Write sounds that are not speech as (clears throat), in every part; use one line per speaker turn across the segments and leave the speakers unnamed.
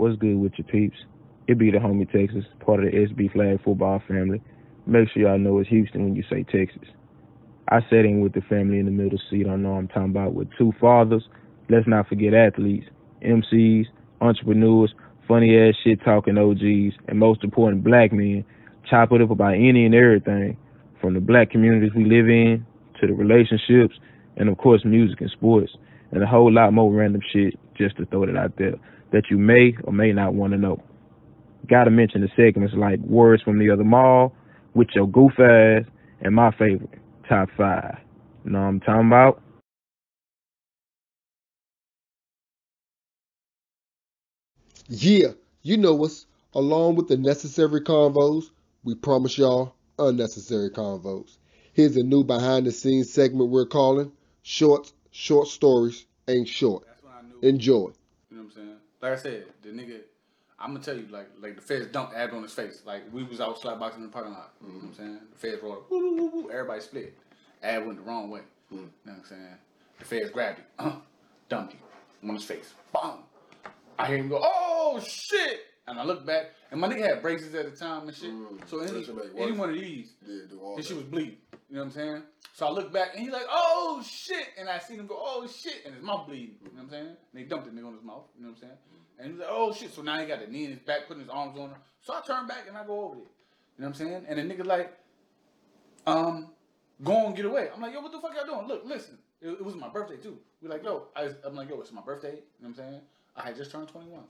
What's good with your peeps? It be the homie Texas, part of the SB Flag football family. Make sure y'all know it's Houston when you say Texas. I sat in with the family in the middle seat. I know I'm talking about with two fathers. Let's not forget athletes, MCs, entrepreneurs, funny ass shit talking OGs, and most important, black men. Chop it up about any and everything, from the black communities we live in to the relationships, and of course, music and sports, and a whole lot more random shit just to throw it out there that you may or may not want to know. Gotta mention the segments like Words from the Other Mall, with your goof ass, and my favorite, Top 5. You Know what I'm talking about?
Yeah, you know us. Along with the necessary convos, we promise y'all unnecessary convos. Here's a new behind the scenes segment we're calling Shorts, Short Stories Ain't Short.
That's when I knew.
Enjoy.
You know what I'm saying? Like I said, the nigga, I'm gonna tell you, like, like the feds dumped Ab on his face. Like we was out slap boxing in the parking lot. You know what I'm saying? The feds rolled, woo, woo, woo, woo, everybody split. Ab went the wrong way. You know what I'm saying? The feds grabbed him, uh, dumped him on his face. Boom. I hear him go, oh shit! And I look back, and my nigga had braces at the time and shit.
Mm,
so any,
that should make
any one of these,
Yeah,
and she was bleeding. You know what I'm saying? So I look back and he's like, oh shit. And I seen him go, oh shit. And his mouth bleeding. You know what I'm saying? And they dumped the nigga on his mouth. You know what I'm saying? And he's like, oh shit. So now he got the knee in his back, putting his arms on her. So I turn back and I go over there. You know what I'm saying? And the nigga like, um, go and get away. I'm like, yo, what the fuck y'all doing? Look, listen. It, it was my birthday too. We like, yo, I I'm like, yo, it's my birthday. You know what I'm saying? I had just turned 21.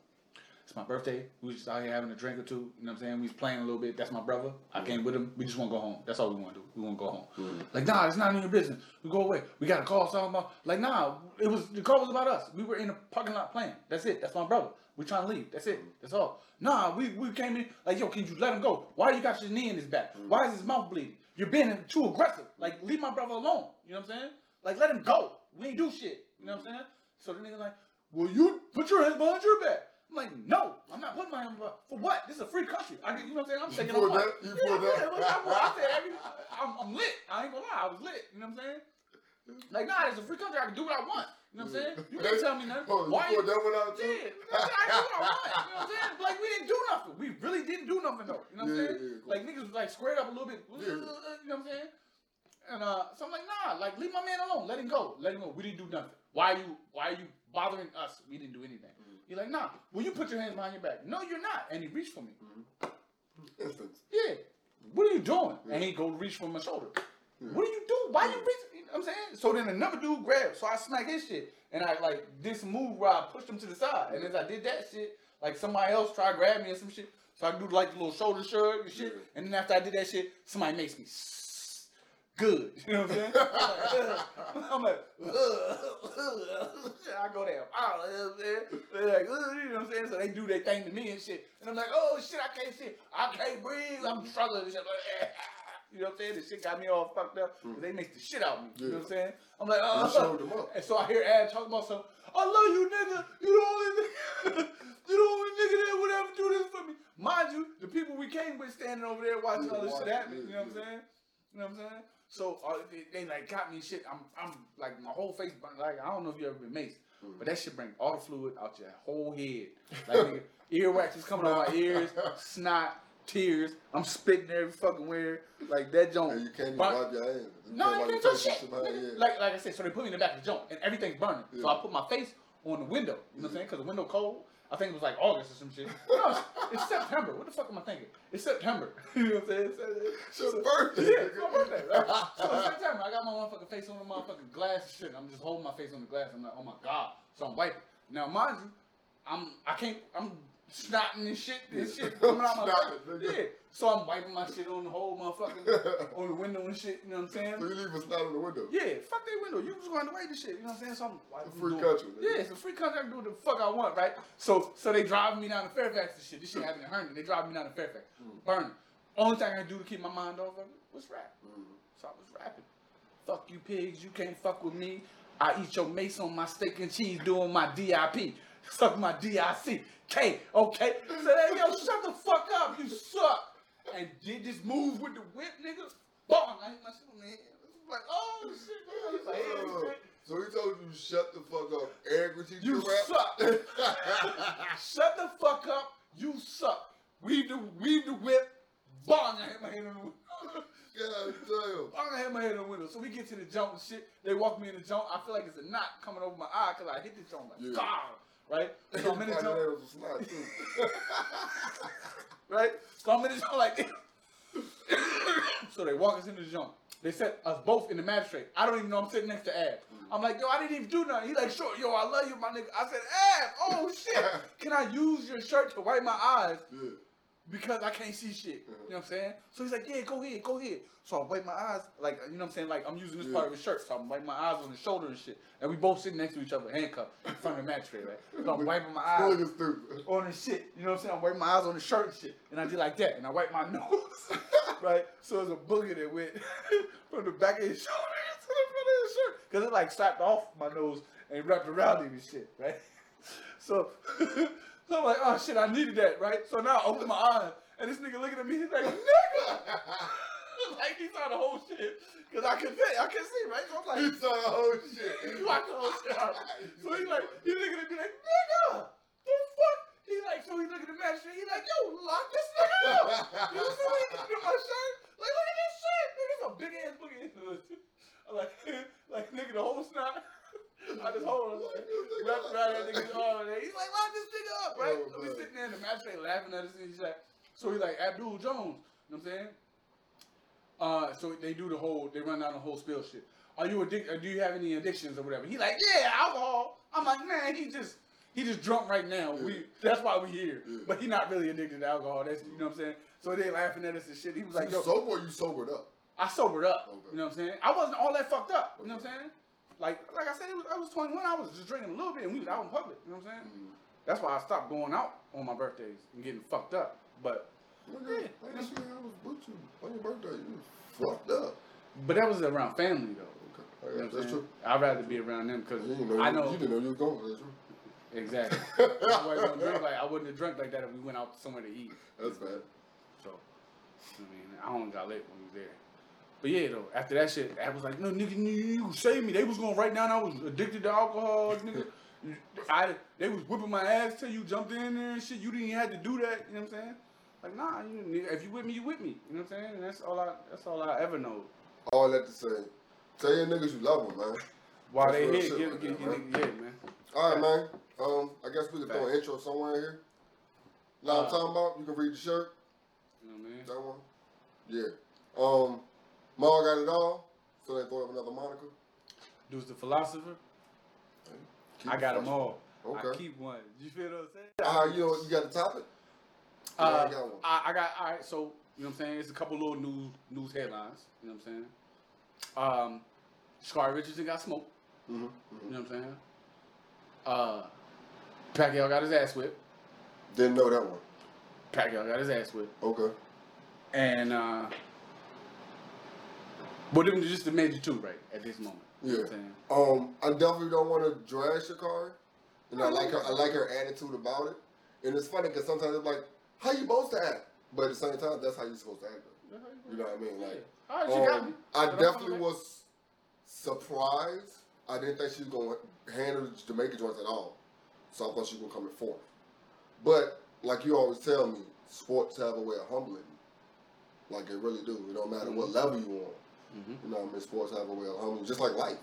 It's my birthday. We was just out here having a drink or two. You know what I'm saying? We was playing a little bit. That's my brother. I came with him. We just want to go home. That's all we want to do. We want to go home. Like, nah, it's not in your business. We go away. We got a call talking about. Like, nah, it was the call was about us. We were in the parking lot playing. That's it. That's my brother. We trying to leave. That's it. Mm. That's all. Nah, we, we came in like, yo, can you let him go? Why you got your knee in his back? Mm. Why is his mouth bleeding? You're being too aggressive. Like, leave my brother alone. You know what I'm saying? Like, let him go. We ain't do shit. You know what I'm saying? So the nigga like, well, you put your hands behind your back. I'm like, no, I'm not putting my behind. For what? This is a free country. I, you know what I'm saying? I'm taking
pulled
on
that? You
Yeah,
that?
I, I said, every, I'm, I'm lit. I ain't gonna lie, I was lit. You know what I'm saying? Like, nah, it's a free country. I can do what I want. You know what I'm saying? You can't tell me nothing.
Oh, you
Why
pulled that one out too?
yeah, I can do what I want. You know what I'm saying? Like we didn't do nothing. We really didn't do nothing though. You know what I'm
Yeah,
saying?
yeah, cool.
Like niggas was like squared up a little bit.
Yeah.
You know what I'm saying? And uh, so I'm like, nah, like leave my man alone. Let him go. Let him go. We didn't do nothing. Why are you why are you bothering us? We didn't do anything.
Mm-hmm.
He's like, nah. Will you put your hands behind your back? No, you're not. And he reached for me.
Instance.
Yeah. What are you doing? And he go reach for my shoulder. What are you doing? Why you reach? You know what I'm saying? So then another dude grabbed. So I smack his shit. And I like this move where I pushed him to the side. And as I did that shit, like somebody else tried to grab me or some shit. So I do like the little shoulder shrug and shit. And then after I did that shit, somebody makes me good. (laughs) You know what I'm saying? I'm like, (laughs) I go there. Oh, you know what I'm saying? They're like, you know what I'm saying? So they do their thing to me and shit. And I'm like, oh shit, I can't shit. I can't breathe. I'm struggling and shit. Like, (laughs) You know what I'm saying? The shit got me all fucked up. 'cause They mixed the shit out of me. You know what I'm saying? I'm like, oh.
showed them up.
And so I hear Ab talking about something. I love you, nigga. You the only nigga. you the only nigga that would ever do this for me. Mind you, the people we came with standing over there watching
Yeah,
all this shit happen.
yeah,
You know what I'm saying? You know what I'm saying? So uh, they, they like got me shit. I'm I'm like my whole face burnt. Like I don't know if you ever been maced, but that shit bring all the fluid out your whole head. Like nigga, (laughs) earwax is coming out my ears, snot, tears. I'm spitting every fucking where. Like that joint.
And you can't even wipe your hands. You
no, you can't do shit. nigga. Like, like I said, so they put me in the back of the joint, and everything's burning. So I put my face on the window. You know what I'm saying? Because the window cold. I think it was like August or some shit. (laughs) No, it's, it's September. What the fuck am I thinking? It's September. (laughs) you know what I'm saying? It's,
It's your birthday,
Yeah, it's my birthday. Right? (laughs) so it's September. I got my motherfucking face on the motherfucking glass and shit. I'm just holding my face on the glass. I'm like, oh my god. So I'm wiping. Now, mind you, I'm I can't. I'm snotting and shit. And shit coming out my
Snotting,
Yeah. So I'm wiping my shit on the whole motherfucking (laughs) on the window and shit. You know what I'm saying?
So you leave a snot in the window.
Yeah, fuck that window. You just going to wait this shit. You know what I'm saying? So I'm like,
free
doing-
country, nigga.
Yeah, it's a free country. I can do what the fuck I want, right? So so they driving me down to Fairfax and shit. This shit happened in Herndon. They driving me down to Fairfax.
Mm.
Burning. Only thing I can do to keep my mind off of it was rap.
Mm.
So I was rapping. Fuck you pigs, you can't fuck with me. I eat your mace on my steak and cheese doing my DIP. Suck my DIC. K, okay? So hey, yo, shut the fuck up, you suck. And did this move with the whip, nigga. Bong, I hit my shit on the head. Like, oh shit, man. Like, hey,
Oh. So he told you shut the fuck up and critique
You
rap.
suck. (laughs) Shut the fuck up. You suck. Weave the weave the whip. Bong! I hit my head on the window.
God damn.
Bong! I hit my head on the window. So we get to the jump and shit. They walk me in the jump. I feel like it's a knot coming over my eye because I hit the jump like,
Yeah.
"Gah!" Right? So I'm in the
Find
jump.
that was a snot, too. (laughs)
right? So I'm in the jump like (laughs) so they walk us in the jump. They set us both in the magistrate. I don't even know I'm sitting next to Ab. Mm-hmm. I'm like, yo, I didn't even do nothing. He like, sure, yo, I love you, my nigga. I said, Ab, oh shit. (laughs) Can I use your shirt to wipe my eyes?
Yeah.
Because I can't see shit. You know what I'm saying? So he's like, yeah, go ahead, go ahead. So I wipe my eyes, like, you know what I'm saying? Like, I'm using this
Yeah.
part of his shirt. So I'm wiping my eyes on his shoulder and shit. And we both sitting next to each other, handcuffed, in front of the magistrate, right? So I'm wiping my eyes on his shit. You know what I'm saying? I'm wiping my eyes on the shirt and shit. And I did like that. And I wipe my nose. (laughs) right? So it's a booger that went (laughs) from the back of his shoulder (laughs) to the front of his shirt. Because it like slapped off my nose and wrapped around him and shit, right? So, so I'm like, oh shit, I needed that, right? So now I open my eyes and this nigga looking at me, he's like, nigga! (laughs) like he saw the whole shit. Because I could see, I could see, right? So I'm like,
He saw the whole shit. (laughs)
you watch the whole shit out. (laughs) So he's like, he's looking at me like, nigga, the fuck? He's like, so he's looking at the magistrate. He's like, yo, lock this nigga up. You see what he did to my shirt? Like, look at this shit. Nigga, a big ass boogie. I'm like, like, nigga, the whole snot. I just hold him. Like, wrapped around that nigga's arm. and He's like, lock this nigga up, right?
Oh,
we sitting there in the magistrate laughing at us and he's like, so he's like, Abdul Jones. You know what I'm saying? Uh, so they do the whole, they run down the whole spill shit. Are you addicted? Do you have any addictions or whatever? He like, yeah, alcohol. I'm like, man, he just, he just drunk right now. We, that's why we here.
Yeah.
But he not really addicted to alcohol. That's, you know what I'm saying? So they laughing at us and shit. He was like,
you
yo,
sober or you sobered up?
I sobered up.
Okay.
You know what I'm saying? I wasn't all that fucked up. You know what I'm saying? Like, like I said, it was, I was 21. I was just drinking a little bit, and we was out in public. You know what I'm saying?
Mm.
That's why I stopped going out on my birthdays and getting fucked up. But,
Nigga,
Yeah.
year I was with you on your birthday. You was fucked up.
but that was around family though.
Okay.
You know I'm
that's true.
I'd rather be around them because
know,
I know
you didn't know you was going. That's true.
exactly. (laughs) I wasn't drink like I wouldn't have drunk like that if we went out somewhere to eat.
That's bad.
So, I mean, I only got lit when we was there. But yeah, though, after that shit, I was like, no, nigga, you, saved me. They was gonna write down I was addicted to alcohol, nigga. (laughs) I, they was whipping my ass till you jumped in there and shit. You didn't even have to do that. You know what I'm saying? Like, nah, you, if you with me, you with me. You know what I'm saying? And that's all I, that's all I ever know.
All that to say, tell your niggas you love them, man.
While they here, give,
right
give,
there,
give, yeah, man.
All right, man. Um, I guess we can throw an intro somewhere in here. Now I'm
Uh,
talking about. You can read the shirt.
You know what I mean?
That one. Yeah. Um, Maul got it all. So they throw up another moniker.
Deuce the philosopher.
Keep
I got them all.
Okay.
I keep one. You feel what I'm saying?
Uh, you know, you got the topic. Yeah,
Uh,
I got one.
I, I got all right. So you know what I'm saying? It's a couple little news news headlines. You know what I'm saying? Um, Sha'Carri Richardson got smoked.
Mm-hmm.
You know what I'm saying? Uh, Pacquiao got his ass whipped.
Didn't know that one.
Pacquiao got his ass whipped.
Okay.
And uh, but it was just the major two right at this moment. You know
Yeah.
what I'm saying?
Um, I definitely don't want to drag Sha'Carri. And I
I
like her. I like her attitude about it. And it's funny because sometimes it's like, how you supposed to act? But at the same time, that's how you're supposed to act. You know what I mean? Like,
right, she got me.
Um, I definitely was surprised. I didn't think she was going to handle the Jamaican joints at all. So I thought she was going to come in fourth. But like you always tell me, sports have a way of humbling you. Like it really do. It don't matter what
Mhm.
level you're on.
Mhm.
You know what I mean? Sports have a way of humbling just like life.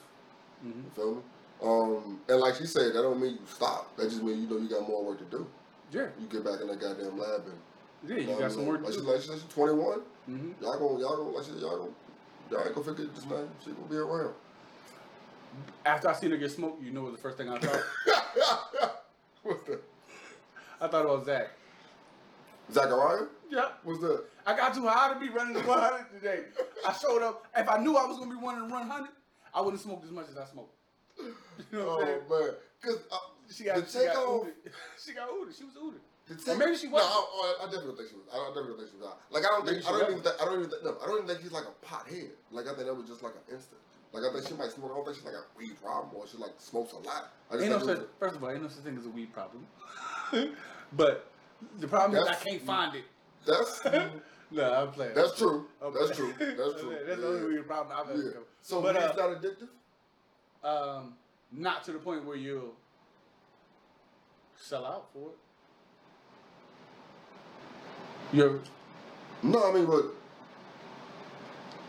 Mhm.
You feel me? Um, and like she said, that don't mean you stop. That just means you know you got more work to do.
Yeah,
You get back in that goddamn lab and
yeah, you
know
got some work
Like
to
she,
do.
like she said, she's 21.
hmm
Y'all gonna, y'all gonna, like she said, y'all gonna, y'all ain't gonna forget this man. She gonna be around.
After I seen her get smoked, you know what the first thing I thought? (laughs) (laughs)
What's that?
I thought it was Zach.
Zachariah?
Yeah.
What's that?
I got too high to be running the 100 today. I showed up. If I knew I was gonna be running the 100, I wouldn't smoke as much as I smoked. (laughs) You know what I'm saying?
Oh man, cause uh,
She got,
the
she got ooted. (laughs) She got ooted. She was ooted.
the
Or maybe she wasn't.
I, I, I definitely think she was. I definitely think she was. Like I don't
Maybe
think.
she
I don't even. Think, I don't even. Think, no, I don't even think she's like a pothead. Like I think that was just like an instant. Like I think she might smoke. I don't think she's like a weed problem or she like smokes a lot. I
Ain't no such,
was
first of all, ain't no such thing as a weed problem. (laughs) but the problem is I can't find it.
that's
No, I'm playing.
that's true.
I'm
That's true. That's (laughs) true.
That's the only weed problem I've ever
Yeah.
come.
So
But, uh,
not addictive.
Um, not to the point where you'll sell out for it. You ever?
No, I mean, but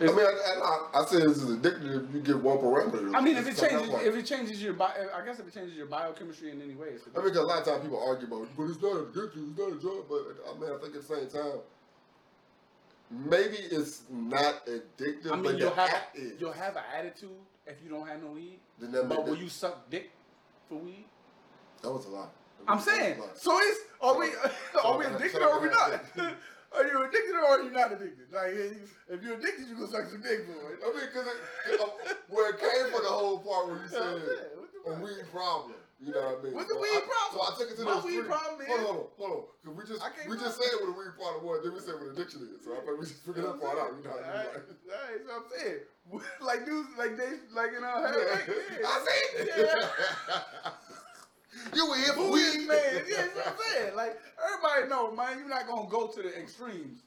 I mean, I, I, I said this is addictive if you get one parameter.
I mean, if it changes, if it changes your, bio, I guess if it changes your biochemistry in any way, it's
I mean, a lot of times people argue about, but it's not addictive, it's not a drug. But I mean, I think at the same time, maybe it's not addictive,
I mean,
but
you'll have
is.
you'll have an attitude if you don't have no weed.
Then that,
But will you suck dick for weed?
that was a lot.
I'm
That was a
saying. So it's are we
So- (laughs)
are we addicted or are we not? (laughs) Are you addicted or are you not addicted? Like if you're addicted, you gonna suck some dick for it.
I mean, because uh, where it came from the whole part where you (laughs) said
Yeah, what the
a weed problem. You know what I mean?
What's the
So
weed
I,
problem?
So I took it to
My
the
weed problem is-
Hold on, hold on, hold on. Because we just we just said what a weed problem was, then we said what addiction is. So I thought we just figured that part out. You know what I mean?
All right, so I'm saying, (laughs) like dudes, like they, like you know,
Like, (laughs)
hey, hey,
I see.
Yeah. (laughs)
you were here for
weed
weed,
man. Yeah, that's what I'm saying. Like everybody know, man, you're not gonna go to the extremes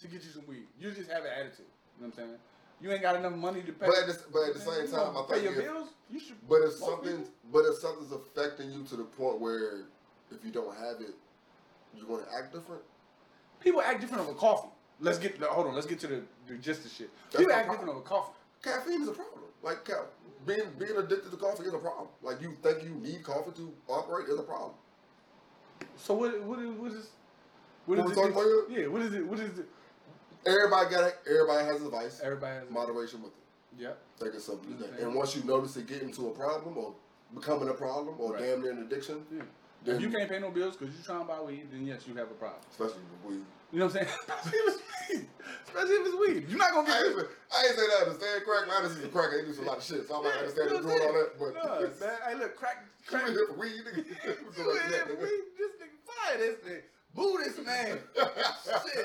to get you some weed. You just have an attitude. You know what I'm saying? You ain't got enough money to pay.
But at the, but at the same
you
time, I
gonna pay your
if,
bills. You should.
but if something,
people-
but if something's affecting you to the point where if you don't have it, you're going to act different.
people act different over coffee. Let's get hold on. Let's get to the, the gist of shit.
That's
People
no
act
problem.
different over coffee.
Caffeine is a problem. Like ca- being being addicted to coffee is a problem. Like you think you need coffee to operate is a problem.
So what? What is? What is? What
What
is it? Yeah. What is it? What is it?
Everybody got it. Everybody has advice.
Everybody has.
Moderation with it.
Yep.
Take it that.
Okay.
And once you notice it getting to a problem or becoming a problem or
Right.
damn near an addiction,
Yeah.
then
If you can't pay no bills because you're trying to buy weed, then yes, you have a problem.
especially with weed.
You know what I'm saying? (laughs) Especially if it's weed. Especially if it's weed. You're not gonna
I
get
ain't, I ain't say that to understand crack. Man, this is a cracker. He do a lot of shit, so I'm not
Yeah,
understand
you know
doing all that. But?
No, man. Hey, look, crack, (laughs)
you
crack.
here for weed, nigga. (laughs)
You
back to
ain't
that,
here for weed. This nigga fire this nigga. Boo this man. Shit.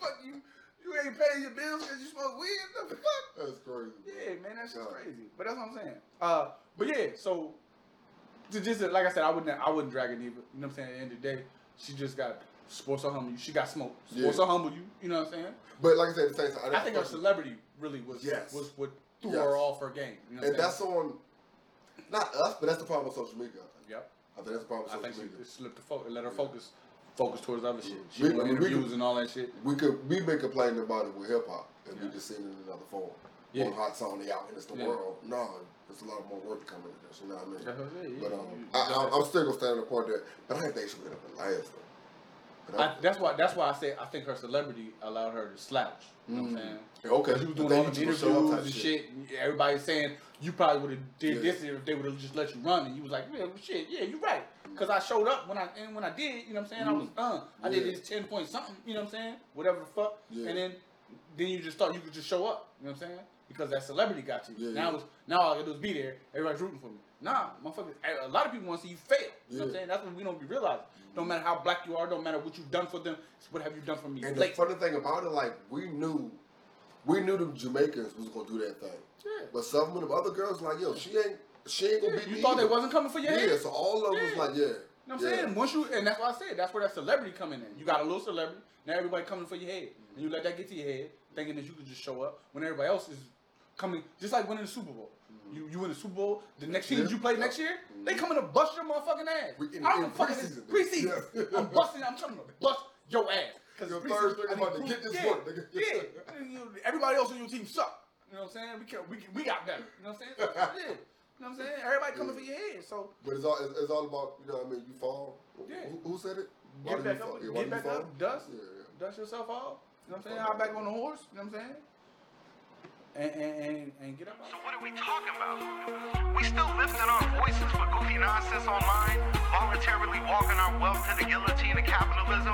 Fuck you. You ain't paying your bills because you smoke weed? The fuck?
That's crazy. bro.
Yeah, man, that's just crazy. But that's what I'm saying. Uh, but yeah, so to just like I said, I wouldn't, I wouldn't drag it either. You know what I'm saying? At the end of the day, she just got sports will humble you. She got smoke. Sports
Yeah.
will humble you. You know what I'm saying?
But like I said, the same time,
I think her celebrity really was
Yes.
was what threw
Yes.
her off her game. You know what
and that's on not us, but that's the problem with social media. I.
Yep.
I think that's the problem
I
with
think
social
she
media.
just slipped the focus, let her focus focus towards other shit. She
We- we
interviews
could-
and all that shit.
We could we've been complaining about it with hip hop, and
Yeah.
we just seen it in another form.
Yeah.
One hot song, out, and it's the
Yeah.
world. No, there's a lot more work coming in this. You know what I mean?
That's what yeah.
But um, I, I, I'm still gonna stand on the part that, but I think they should get up and last though.
I, that's why that's why I say I think her celebrity allowed her to slouch. You know what I'm
Mm.
saying?
Yeah, okay,
She was doing all the interviews and
shit.
and Everybody's saying you probably would have did
Yeah.
this if they would have just let you run. And you was like, yeah, shit, yeah, you're right. Because I showed up when I and when I did, you know what I'm saying? I was uh, I did this ten point something, you know what I'm saying? Whatever the fuck.
Yeah.
And then then you just thought you could just show up, you know what I'm saying? Because that celebrity got you.
Yeah,
now
yeah.
it's now all I gotta do is be there. Everybody's rooting for me. Nah, motherfuckers. A lot of people want to see you fail. You know what I'm saying? That's what we don't be realizing. Don't matter how black you are. Don't matter what you've done for them. What have you done for me?
And the funny thing about it, like we knew, we knew the Jamaicans was gonna do that thing.
Yeah.
But some of them other girls like, yo, she ain't, she ain't gonna
Yeah, you
me.
thought they wasn't coming for your
Yeah,
head?
Yeah, so all of them was like, yeah.
You know what I'm
yeah.
saying? Once you, and that's what I said. That's where that celebrity coming in. You got a little celebrity. Now everybody coming for your head, and you let that get to your head, thinking that you could just show up when everybody else is coming. Just like winning the Super Bowl. Mm-hmm. You you win the Super Bowl. The next
Yeah.
you play next year, mm-hmm. they coming to bust your motherfucking ass.
We- in-
I don't
in
give a fuck if
preseason.
preseason.
Yeah.
I'm busting. I'm coming to bust your ass. 'Cause
Your third string
I
about to get this
yeah,
work, nigga.
Yeah. Everybody else on your team suck. You know what I'm saying? We can, we we got better. You know what I'm saying? (laughs) Yeah. You know what I'm saying? Everybody coming for your head. So
But it's all it's, it's all about you know what I mean. You fall.
Yeah.
Who, who said it? Why
Get back up.
Yeah,
get
why do you
back
fall?
up, dust,
Yeah, yeah.
dust yourself off. You know what I'm saying? Hop back on the horse. You know what I'm saying? And and and, and get up.
So what are we talking about? We still lifting our voices for goofy nonsense online, voluntarily walking our wealth to the guillotine of capitalism,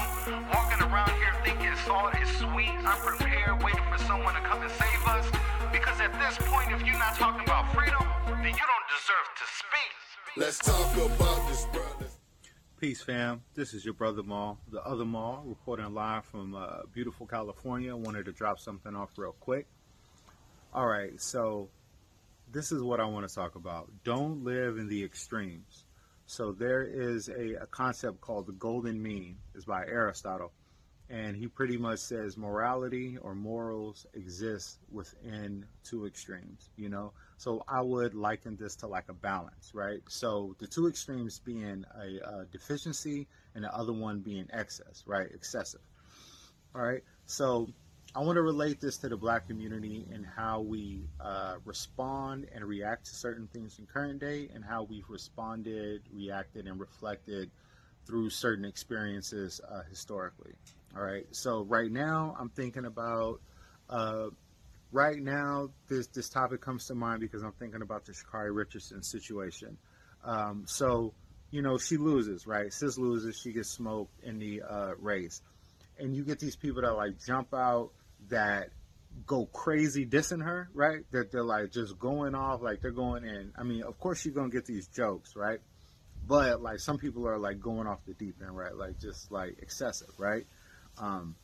walking around here thinking salt is sweet, unprepared, waiting for someone to come and save us. Because at this point, if you're not talking about freedom, then you don't deserve to speak.
Let's talk about this, brother.
Peace, fam. This is your brother Maul, the other Maul, reporting live from uh, beautiful California. Wanted to drop something off real quick. All right, so this is what I want to talk about. Don't live in the extremes. So there is a, a concept called the golden mean. It's by Aristotle, and he pretty much says morality or morals exist within two extremes you know so i would liken this to like a balance right so the two extremes being a, a deficiency and the other one being excess right excessive all right so i want to relate this to the black community and how we uh, respond and react to certain things in current day and how we've responded reacted and reflected through certain experiences uh, historically all right. So right now, I'm thinking about. Uh, right now, this this topic comes to mind because I'm thinking about the Sha'Carri Richardson situation. Um, so, you know, she loses, right? Sis loses, she gets smoked in the uh, race, and you get these people that like jump out that go crazy dissing her, right? That they're like just going off, like they're going in. I mean, of course, you're gonna get these jokes, right? But like some people are like going off the deep end, right? Like just like excessive, right? Um,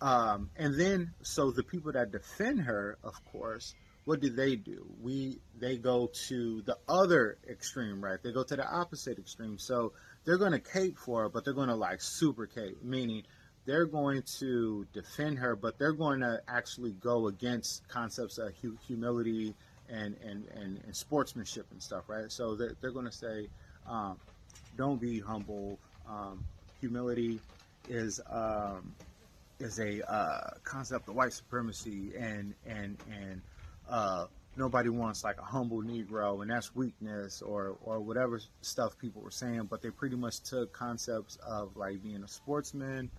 um, and then, so the people that defend her, of course, what do they do? We they go to the other extreme, right? They go to the opposite extreme. So they're going to cape for her, but they're going to like super cape, meaning they're going to defend her, but they're going to actually go against concepts of hu- humility and, and, and, and, sportsmanship and stuff, right? So they're, they're going to say, um, don't be humble. Um, humility is um, is a uh, concept of white supremacy and and and uh, nobody wants like a humble Negro and that's weakness or or whatever stuff people were saying, but they pretty much took concepts of like being a sportsman,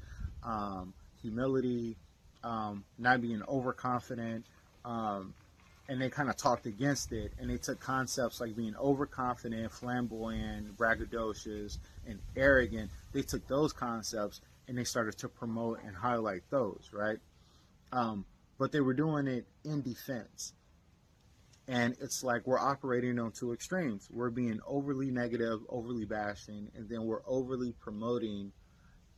um, humility, um, not being overconfident, um, and they kind of talked against it. And they took concepts like being overconfident, flamboyant, braggadocious, and arrogant. They took those concepts and they started to promote and highlight those, right? Um, but they were doing it in defense. And it's like we're operating on two extremes. We're being overly negative, overly bashing, and then we're overly promoting,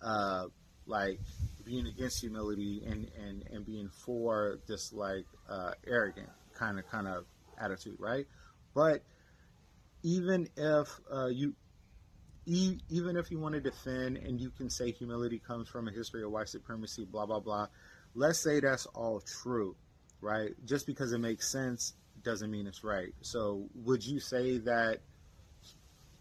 uh, like being against humility and, and, and being for this like uh, arrogant kind of kind of attitude, right? But even if uh, you even if you want to defend and you can say humility comes from a history of white supremacy, blah, blah, blah, let's say that's all true, right? Just because it makes sense doesn't mean it's right. So would you say that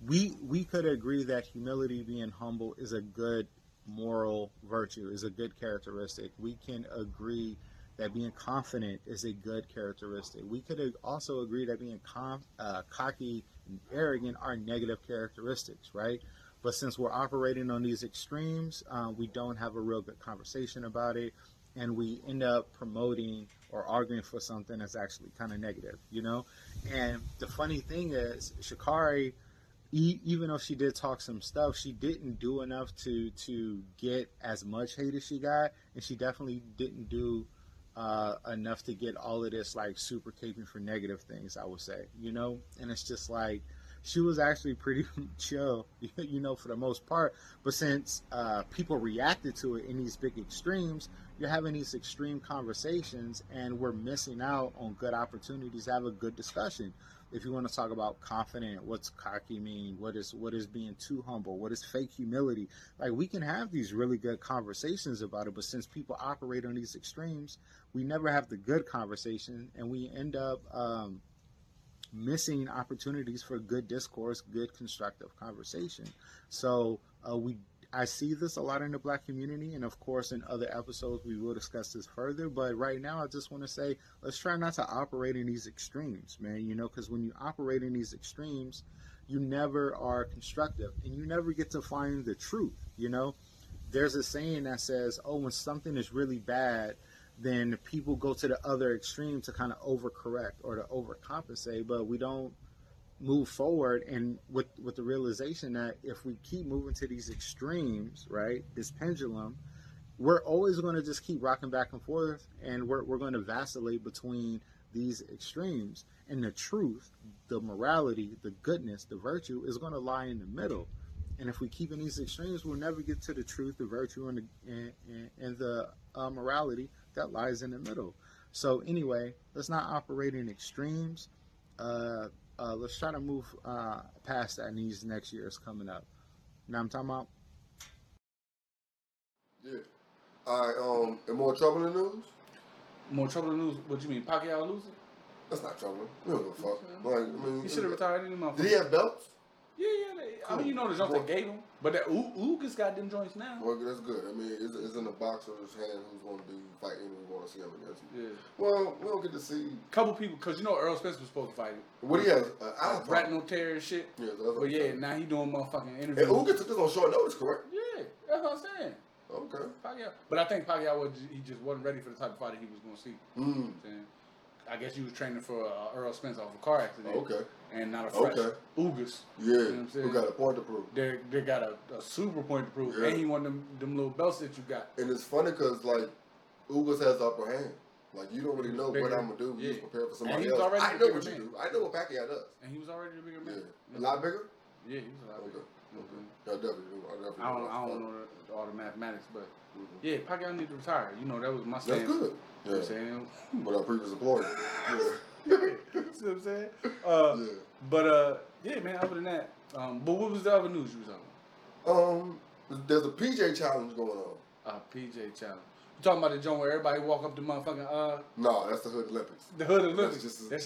we we could agree that humility being humble is a good moral virtue is a good characteristic we can agree that being confident is a good characteristic we could also agree that being com- uh, cocky and arrogant are negative characteristics, right? But since we're operating on these extremes, uh, we don't have a real good conversation about it, and we end up promoting or arguing for something that's actually kind of negative, you know. And the funny thing is, Sha'Carri, e- even though she did talk some stuff, she didn't do enough to to get as much hate as she got, and she definitely didn't do uh, enough to get all of this like super caping for negative things, I would say, you know? And it's just like, she was actually pretty (laughs) chill, (laughs) you know, for the most part. But since uh, people reacted to it in these big extremes, you're having these extreme conversations, and we're missing out on good opportunities to have a good discussion if you want to talk about confident, what's cocky mean? What is what is being too humble? What is fake humility? Like we can have these really good conversations about it, but since people operate on these extremes, we never have the good conversation, and we end up um, missing opportunities for good discourse, good constructive conversation. So uh, we I see this a lot in the black community, and of course, in other episodes, we will discuss this further. But right now, I just want to say let's try not to operate in these extremes, man. You know, because when you operate in these extremes, you never are constructive and you never get to find the truth. You know, there's a saying that says, oh, when something is really bad, then people go to the other extreme to kind of overcorrect or to overcompensate, but we don't move forward and with with the realization that if we keep moving to these extremes right this pendulum we're always going to just keep rocking back and forth and we're, we're going to vacillate between these extremes. And the truth the morality the goodness the virtue is going to lie in the middle. And if we keep in these extremes we'll never get to the truth the virtue and the, and, and, and the uh, morality that lies in the middle. So anyway let's not operate in extremes. Uh, uh, let's try to move uh, past that in these next years coming up. Now I'm talking about
Yeah. All right. Um, and more troubling news.
More trouble than lose. What you mean? Pacquiao losing?
That's not troubling. We don't give a fuck. Like, I mean,
He should have retired any motherfucker.
Did he have belts?
Yeah, yeah. They, I mean, you know the they gave him, but that Ugas got them joints now.
Well, that's good. I mean, it's, it's in the boxer's hand who's going to be fighting and want to see him against.
Yeah.
Well, we don't get to see
Couple people, cause you know Errol Spence was supposed to fight him.
what he has. Uh, eye
Rat
problem.
no tear shit.
Yeah, that's
But yeah, now he doing motherfucking
And
interviews.
Ugas took this on short notice, correct?
Yeah, that's what I'm saying.
Okay.
Pacquiao. But I think Pacquiao was he just wasn't ready for the type of fighter that he was going to see.
Mm.
You know saying? I guess you was training for uh, Errol Spence off a car accident.
Okay.
And not a fresh
Okay.
Ugas.
Yeah.
I'm saying?
we got a point to prove.
They they got a, a super point to prove,
Yeah.
and he won them them little belts that you got.
And it's funny because like Ugas has the upper hand. Like you don't really know what I'm gonna do. You
Yeah.
just prepare for
And
somebody else.
already
I know
bigger
what you do. I know what Pacquiao does.
And he was already a bigger man.
Yeah. A lot bigger.
Yeah, he was a lot
Okay.
bigger.
Yeah, I definitely do. I definitely.
I don't,
do.
I don't know the, all the mathematics, but
Mhm.
yeah, Pacquiao need to retire. You know, that was my
That's
stance.
good.
You know what I'm
Yeah.
saying?
But our previous employer. Yeah.
See what I'm saying? Uh,
yeah.
But uh, yeah, man. Other than that, um, but what was the other news you was on?
Um, there's a PJ challenge going on.
Uh, PJ challenge. You talking about the joint where everybody walk up the motherfucking uh
No, that's the Hood Olympics.
the hood
That's
of Olympics.
just
That's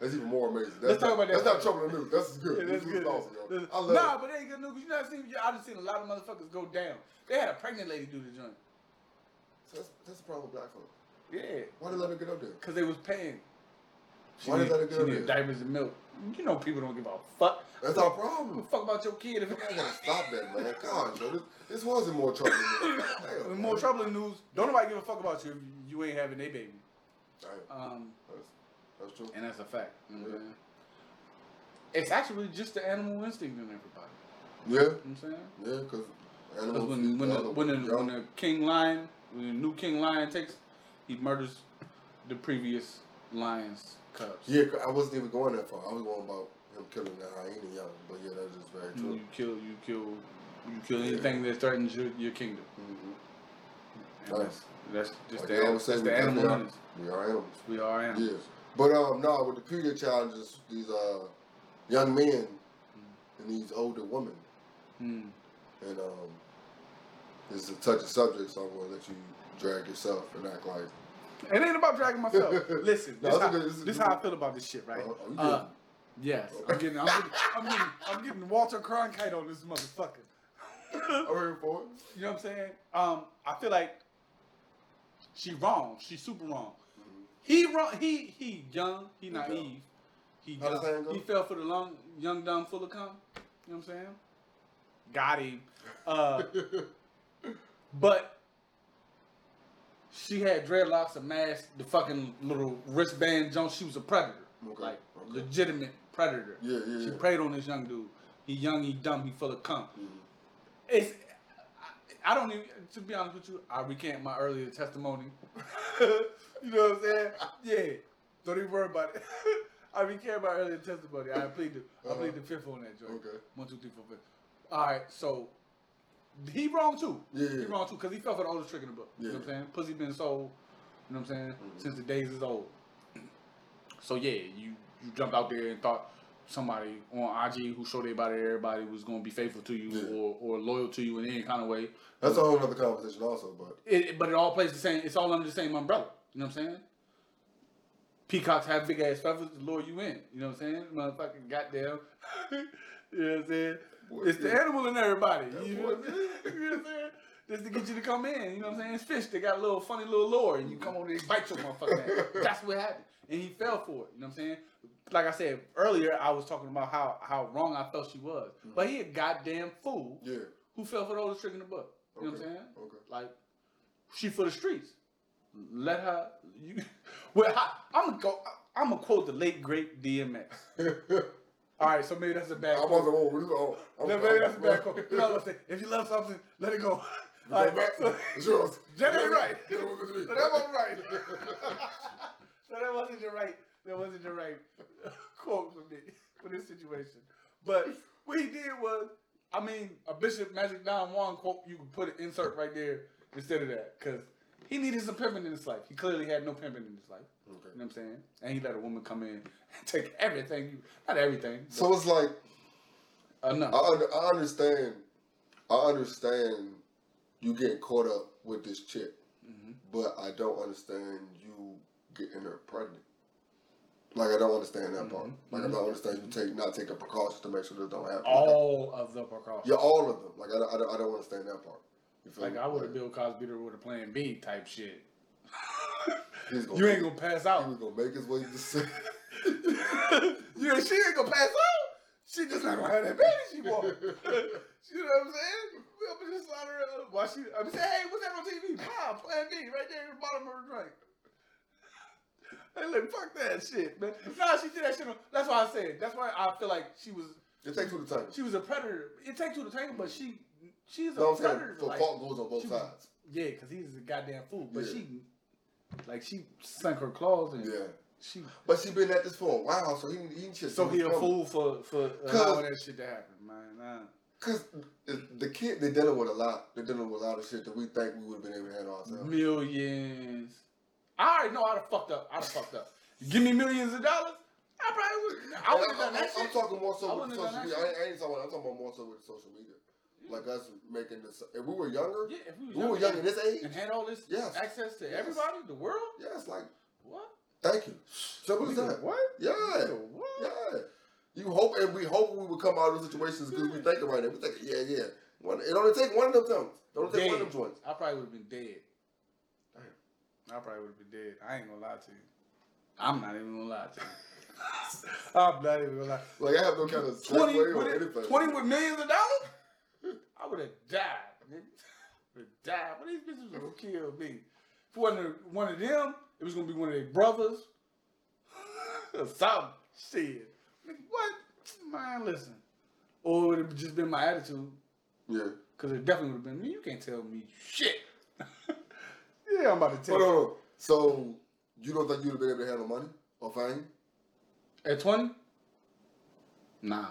that's, even more amazing. That's
Let's talk about that.
That's not trouble the news. That's good.
Yeah, that's
This
good.
awesome, yo.
That's-
I love
nah,
it.
but they ain't good news. You not seen? I just seen a lot of motherfuckers go down. They had a pregnant lady do the joint.
That's, that's the problem with black folks.
Yeah,
Why they let her get up there?
cause they was paying. She
Why
need,
let her get up there?
diapers and milk. You know people don't give a fuck.
That's our problem.
fuck about your kid if
I gotta stop that, man. God, yo, this, this wasn't more trouble. (coughs) Damn,
more troubling news. Don't nobody give a fuck about you if you ain't having a baby. Um,
that's, that's true.
and that's a fact.
Yeah.
It's actually just the animal instinct in everybody.
Yeah,
You know what I'm saying?
yeah, because animals.
when when the, when the, when the king lion, when the new king lion takes, he murders the previous lion's cubs.
Yeah, I wasn't even going that far. I was going about him killing the hyena young. But yeah, that's just very true.
You kill, you kill, you kill anything that threatens your, your kingdom.
hmm
And that's that's just
Like
the,
they
an-
always
that's
we
the animal
We are animals.
We are animals.
Yeah. But um, no, with the PJ challenges, these uh young men and these older women,
Hmm.
and um, it's a touchy subject, so I'm gonna let you drag yourself and act like.
It ain't about dragging myself. Listen, (laughs)
No,
this, how,
okay, this is
this how I feel about this shit, right?
Oh, oh,
Uh,
good.
yes, I'm getting, I'm getting, I'm getting, I'm getting Walter Cronkite on this motherfucker.
For.
You know what I'm saying? Um, I feel like she wrong. She's super wrong.
Mm-hmm.
He wrong. He he young. He naive. He young. he fell for the long young dumb full of cum. You know what I'm saying? Got him. Uh, (laughs) but she had dreadlocks, a mask, the fucking little wristband junk. She was a predator,
Okay,
like
okay.
legitimate predator.
Yeah, yeah,
She
yeah.
preyed on this young dude. He young, he dumb, he full of cum.
Mhm.
It's I, don't even to be honest with you, I recant my earlier testimony. (laughs) you know what I'm saying? Yeah. Don't even worry about it. (laughs) I recant my earlier testimony. I plead the I plead the fifth on that.
Uh-huh. Okay.
One, two, three, four, five. All right, so he wrong too.
Yeah,
He wrong too, because he fell for the oldest trick in the book. You know what I'm
Yeah.
saying? Pussy been sold, you know what I'm saying,
Mhm.
since the days is old. So yeah, you you jumped out there and thought somebody on IG who showed everybody everybody was gonna be faithful to you
Yeah.
or, or loyal to you in any kind of way.
That's a whole other conversation, also. But
It, but it all plays the same. It's all under the same umbrella. You know what I'm saying? Peacocks have big ass feathers to lure you in. You know what I'm saying? Motherfucking goddamn. (laughs) you know what I'm saying? It's the animal in everybody. You know what I'm saying? You know what I'm saying? Just to get you to come in. You know what I'm saying? It's fish. They got a little funny little lure, and you come over there, they bite your motherfucking ass. (laughs) That's what happened. And he fell for it. You know what I'm saying? Like I said earlier, I was talking about how, how wrong I felt she was. Mm-hmm. But he a goddamn fool
yeah,
who fell for the oldest trick in the book. You know what I'm saying?
okay.
Like, she for the streets. Mm-hmm. Let her. You, (laughs) well, I, I'm gonna go. I'm gonna quote the late great DMX. (laughs) All right, so maybe that's a bad.
I
quote.
wasn't was on. I'm-
No, maybe that's a bad quote. You know what I'm saying? If you love something, let it go. All right, so,
It's yours. (laughs)
that right.
Yeah, it was me.
So that wasn't right. so that wasn't your right. That wasn't the right quote for me for this situation. But what he did was, I mean, a Bishop Magic Don Juan quote. You could put an insert right there instead of that because he needed some pimping in his life. He clearly had no pimping in his life.
Okay.
You know what I'm saying? And he let a woman come in and take everything. Not everything.
So it's like
enough.
I, under, I understand. I understand you getting caught up with this chick,
Mhm.
but I don't understand you getting her pregnant. Like I don't understand that part.
Mm-hmm.
Like I don't understand you take not taking precautions to make sure this don't happen.
All of the precautions.
yeah, all of them. Like I, don't- I, don't, I don't understand that part. You feel
Like
me?
I would have Bill Cosby with a plan B type shit.
He's (laughs)
You ain't gonna pass
He
out.
was gonna make his way to the (laughs)
yeah, she ain't gonna pass out. She just not gonna have that baby she want. (laughs) you know what I'm saying? In this slide her up while she. I'm saying, hey, what's that on TV? Mom, Plan B, right there at the bottom of her drink. Look, fuck that shit, man. Nah, she did that shit. On, that's why I said. That's why I feel like she was.
It takes two to tango.
She was a predator. It takes two to tango, but she, she's a
saying?
predator.
So
like-
fault goes on both sides.
yeah, because he's a goddamn fool. But
Yeah.
she, like, she sunk her claws in.
Yeah.
She.
But she been at this for a while, so he he should.
So he a fool for for allowing that shit to happen, man. Nah.
Cause the, the kid they're dealing with a lot. They're dealing with a lot of shit that we think we would have been able to handle ourselves.
Millions. I already know I'd have fucked up. I'd have fucked up. Give me millions of dollars. I probably would. I wouldn't have done
I'm,
that
I'm
shit.
talking more
I
so with
wouldn't have
social
done
media.
that
I ain't, I ain't talking. I'm talking about more so with social media. Like us making this. If we were younger,
Yeah, if we
we were
younger
this age.
and had all this
Yes.
access to
Yes.
everybody, the world.
Yeah, it's like
What?
thank you. Simple as that.
What?
Yeah,
Nigga, What?
yeah. You hope and we hope we would come out of those situations because we thinking right now. We thinking, yeah, yeah. One, it only take one of them things. It only take one of them joints.
I probably would have been dead.
Damn.
I probably would have been dead. I ain't gonna lie to you. I'm not even gonna lie to you. (laughs) I'm not even gonna lie.
Like I have no kind of
20
segue or
with,
anything.
20 with millions of dollars? I would have died. nigga. would have died. But these bitches would have killed me. If it wasn't one of them, it was gonna be one of their brothers. (laughs) or something. Shit. Nigga, What? Man, listen. Or it would have just been my attitude.
Yeah.
Because it definitely would have been me. You can't tell me shit. (laughs) yeah, I'm about to tell
Hold on,
you.
So you don't think you'd have been able to handle money or fame?
At 20? Nah.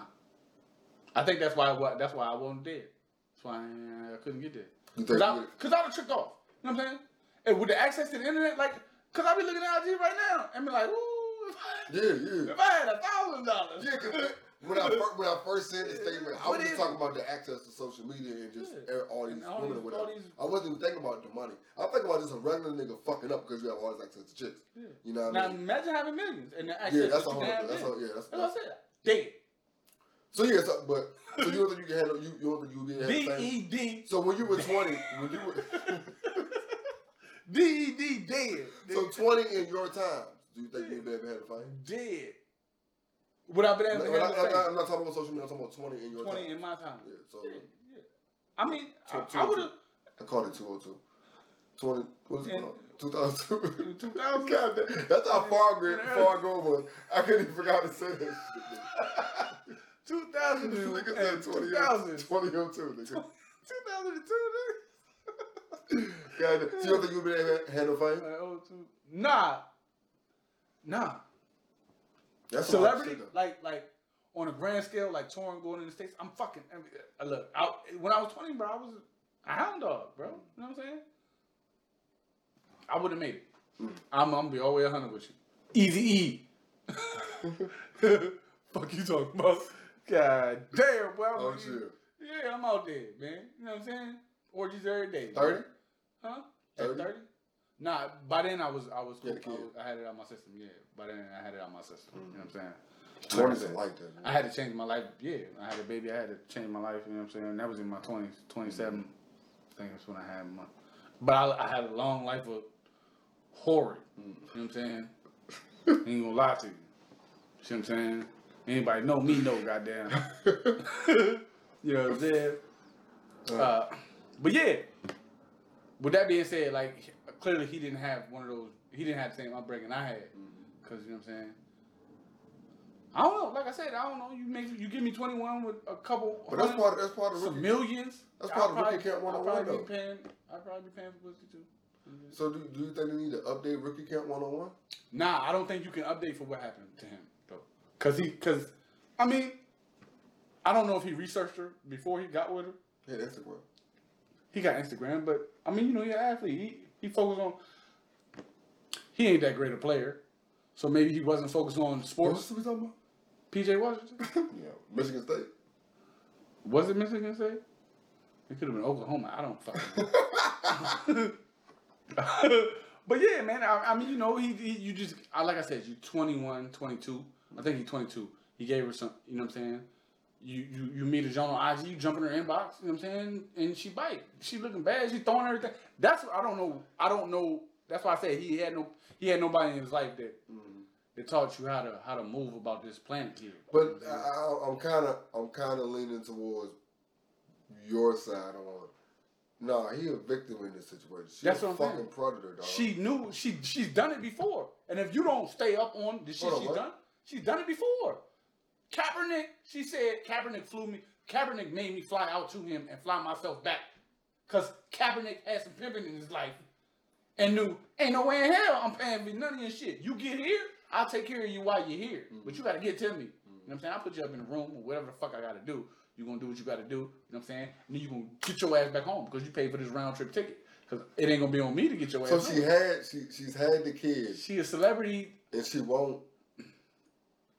I think that's why I, that's why I wasn't dead. That's why I, I couldn't get there. Cause? I,
you-
cause I would tricked off. You know what I'm saying? And with the access to the internet, like, cause I be looking at IG right now and be like, ooh, if I,
yeah, yeah.
if I had a thousand dollars.
Yeah, 'cause when I first, when I first said the statement, I was just talking about the access to social media and just
Yeah.
all these
all
women
these-
whatever.
all these-
I wasn't even thinking about the money. I'm thinking about just a regular nigga fucking up because you have all this access to chicks.
Yeah.
You know what
Now
I mean?
imagine having millions and the access
Yeah, that's
that
a whole.
can
That's a, yeah, that's,
That's what I said. Dead.
so yeah. So, but so you don't think you can handle you? You don't think you would be able to
D
handle fame?
E D
So when you were 20, when you were (laughs)
D E D dead.
so 20 in your times, do you think you'd be able to handle fame?
dead. Would I been able to
I'm,
handle
not, I'm, not, I'm not talking about social media. I'm talking about 20 in your
20
time.
in my time.
Yeah, so
Yeah, yeah. I mean, I,
Two-
I
two-
would have.
I called it 202. 20, what is it called? 2002.
2000. (laughs) (laughs)
God damn, that's how far, go- far ago was. I couldn't even forgot to say that shit. (laughs)
2000
This nigga said 20,
2000.
2002, nigga.
2002,
God damn. So you don't think you'd be able to handle
nigga. Uh, 02. Nah. Nah.
That's a
Celebrity, like, like, on a grand scale, like touring, going in the States, I'm fucking. I uh, look, I, when I was 20, bro, I was a hound dog, bro. You know what I'm saying? I would have made it.
Mm.
I'm, I'm gonna be all the way 100 with you. Easy E. (laughs) Fuck you talking about? God damn, boy. I'm
Oh,
Yeah, I'm out there, man. You know what I'm saying? Orgies every day.
30?
Huh?
30?
30? Nah, by then I was I was cool. I, was- I had it out my system, yeah. By then I had it out my system. You know what I'm saying?
20's a like that.
I had to change my life. Yeah, I had a baby. I had to change my life. You know what I'm saying? That was in my 20s, 27. I think that's when I had my. But I, I had a long life of horrid. You know what I'm saying? Ain't gonna lie to you. See what I'm saying? Anybody know me? Know, goddamn. (laughs) you know what I'm saying? Uh, but yeah. With that being said, like clearly he didn't have one of those. He didn't have the same upbringing I had. Mm-hmm. Cause you know what I'm saying. I don't know. Like I said, I don't know. You make you give me 21 with a couple.
But that's part of, that's part of
some
rookie.
millions.
That's
I'll
part of rookie camp
I'll
101
probably oh
though.
be paying. I'll probably be paying for pussy too. Mm-hmm.
So do, do you think they need to update Rookie Camp 101?
Nah, I don't think you can update for what happened to him though. Cause he, cause, I mean, I don't know if he researched her before he got with her.
Yeah, Instagram.
He got Instagram, but I mean, you know, he's an athlete. He focused on. He ain't that great a player, so maybe he wasn't focused on
What's
sports.
we talking
PJ Washington (laughs)
yeah, Michigan State.
was it Michigan State? It could have been Oklahoma. I don't fucking know. (laughs) but yeah, man. I, I mean, you know, he, he you just I, like I said, you 21, 22. I think he's 22. He gave her some. You know what I'm saying? You you you meet a John on IG, you jump in her inbox. You know what I'm saying? And she bite. She looking bad. She throwing everything. That's what I don't know. I don't know. That's why I said he had no he had nobody in his life that mm-hmm. that taught you how to how to move about this planet here.
But I, I'm kind of I'm kind of leaning towards your side on. Nah, he a victim in this situation. She
That's
a
what I'm
fucking
saying.
predator, dog.
She knew she she's done it before. And if you don't stay up on the shit
Hold
she's done, she's done it before. Kaepernick, she said Kaepernick flew me. Kaepernick made me fly out to him and fly myself back. Cause Kaepernick had some pimping in his life and knew ain't no way in hell I'm paying for none of your shit. You get here, I'll take care of you while you're here. But mm-hmm. you gotta get to me. You mm-hmm. know what I'm saying? I'll put you up in a room or whatever the fuck I gotta do. You're gonna do what you gotta do. You know what I'm saying? And then you're gonna get your ass back home because you paid for this round trip ticket. Cause it ain't gonna be on me to get your ass
so
home.
she had she she's had the kids
She a celebrity.
and she won't.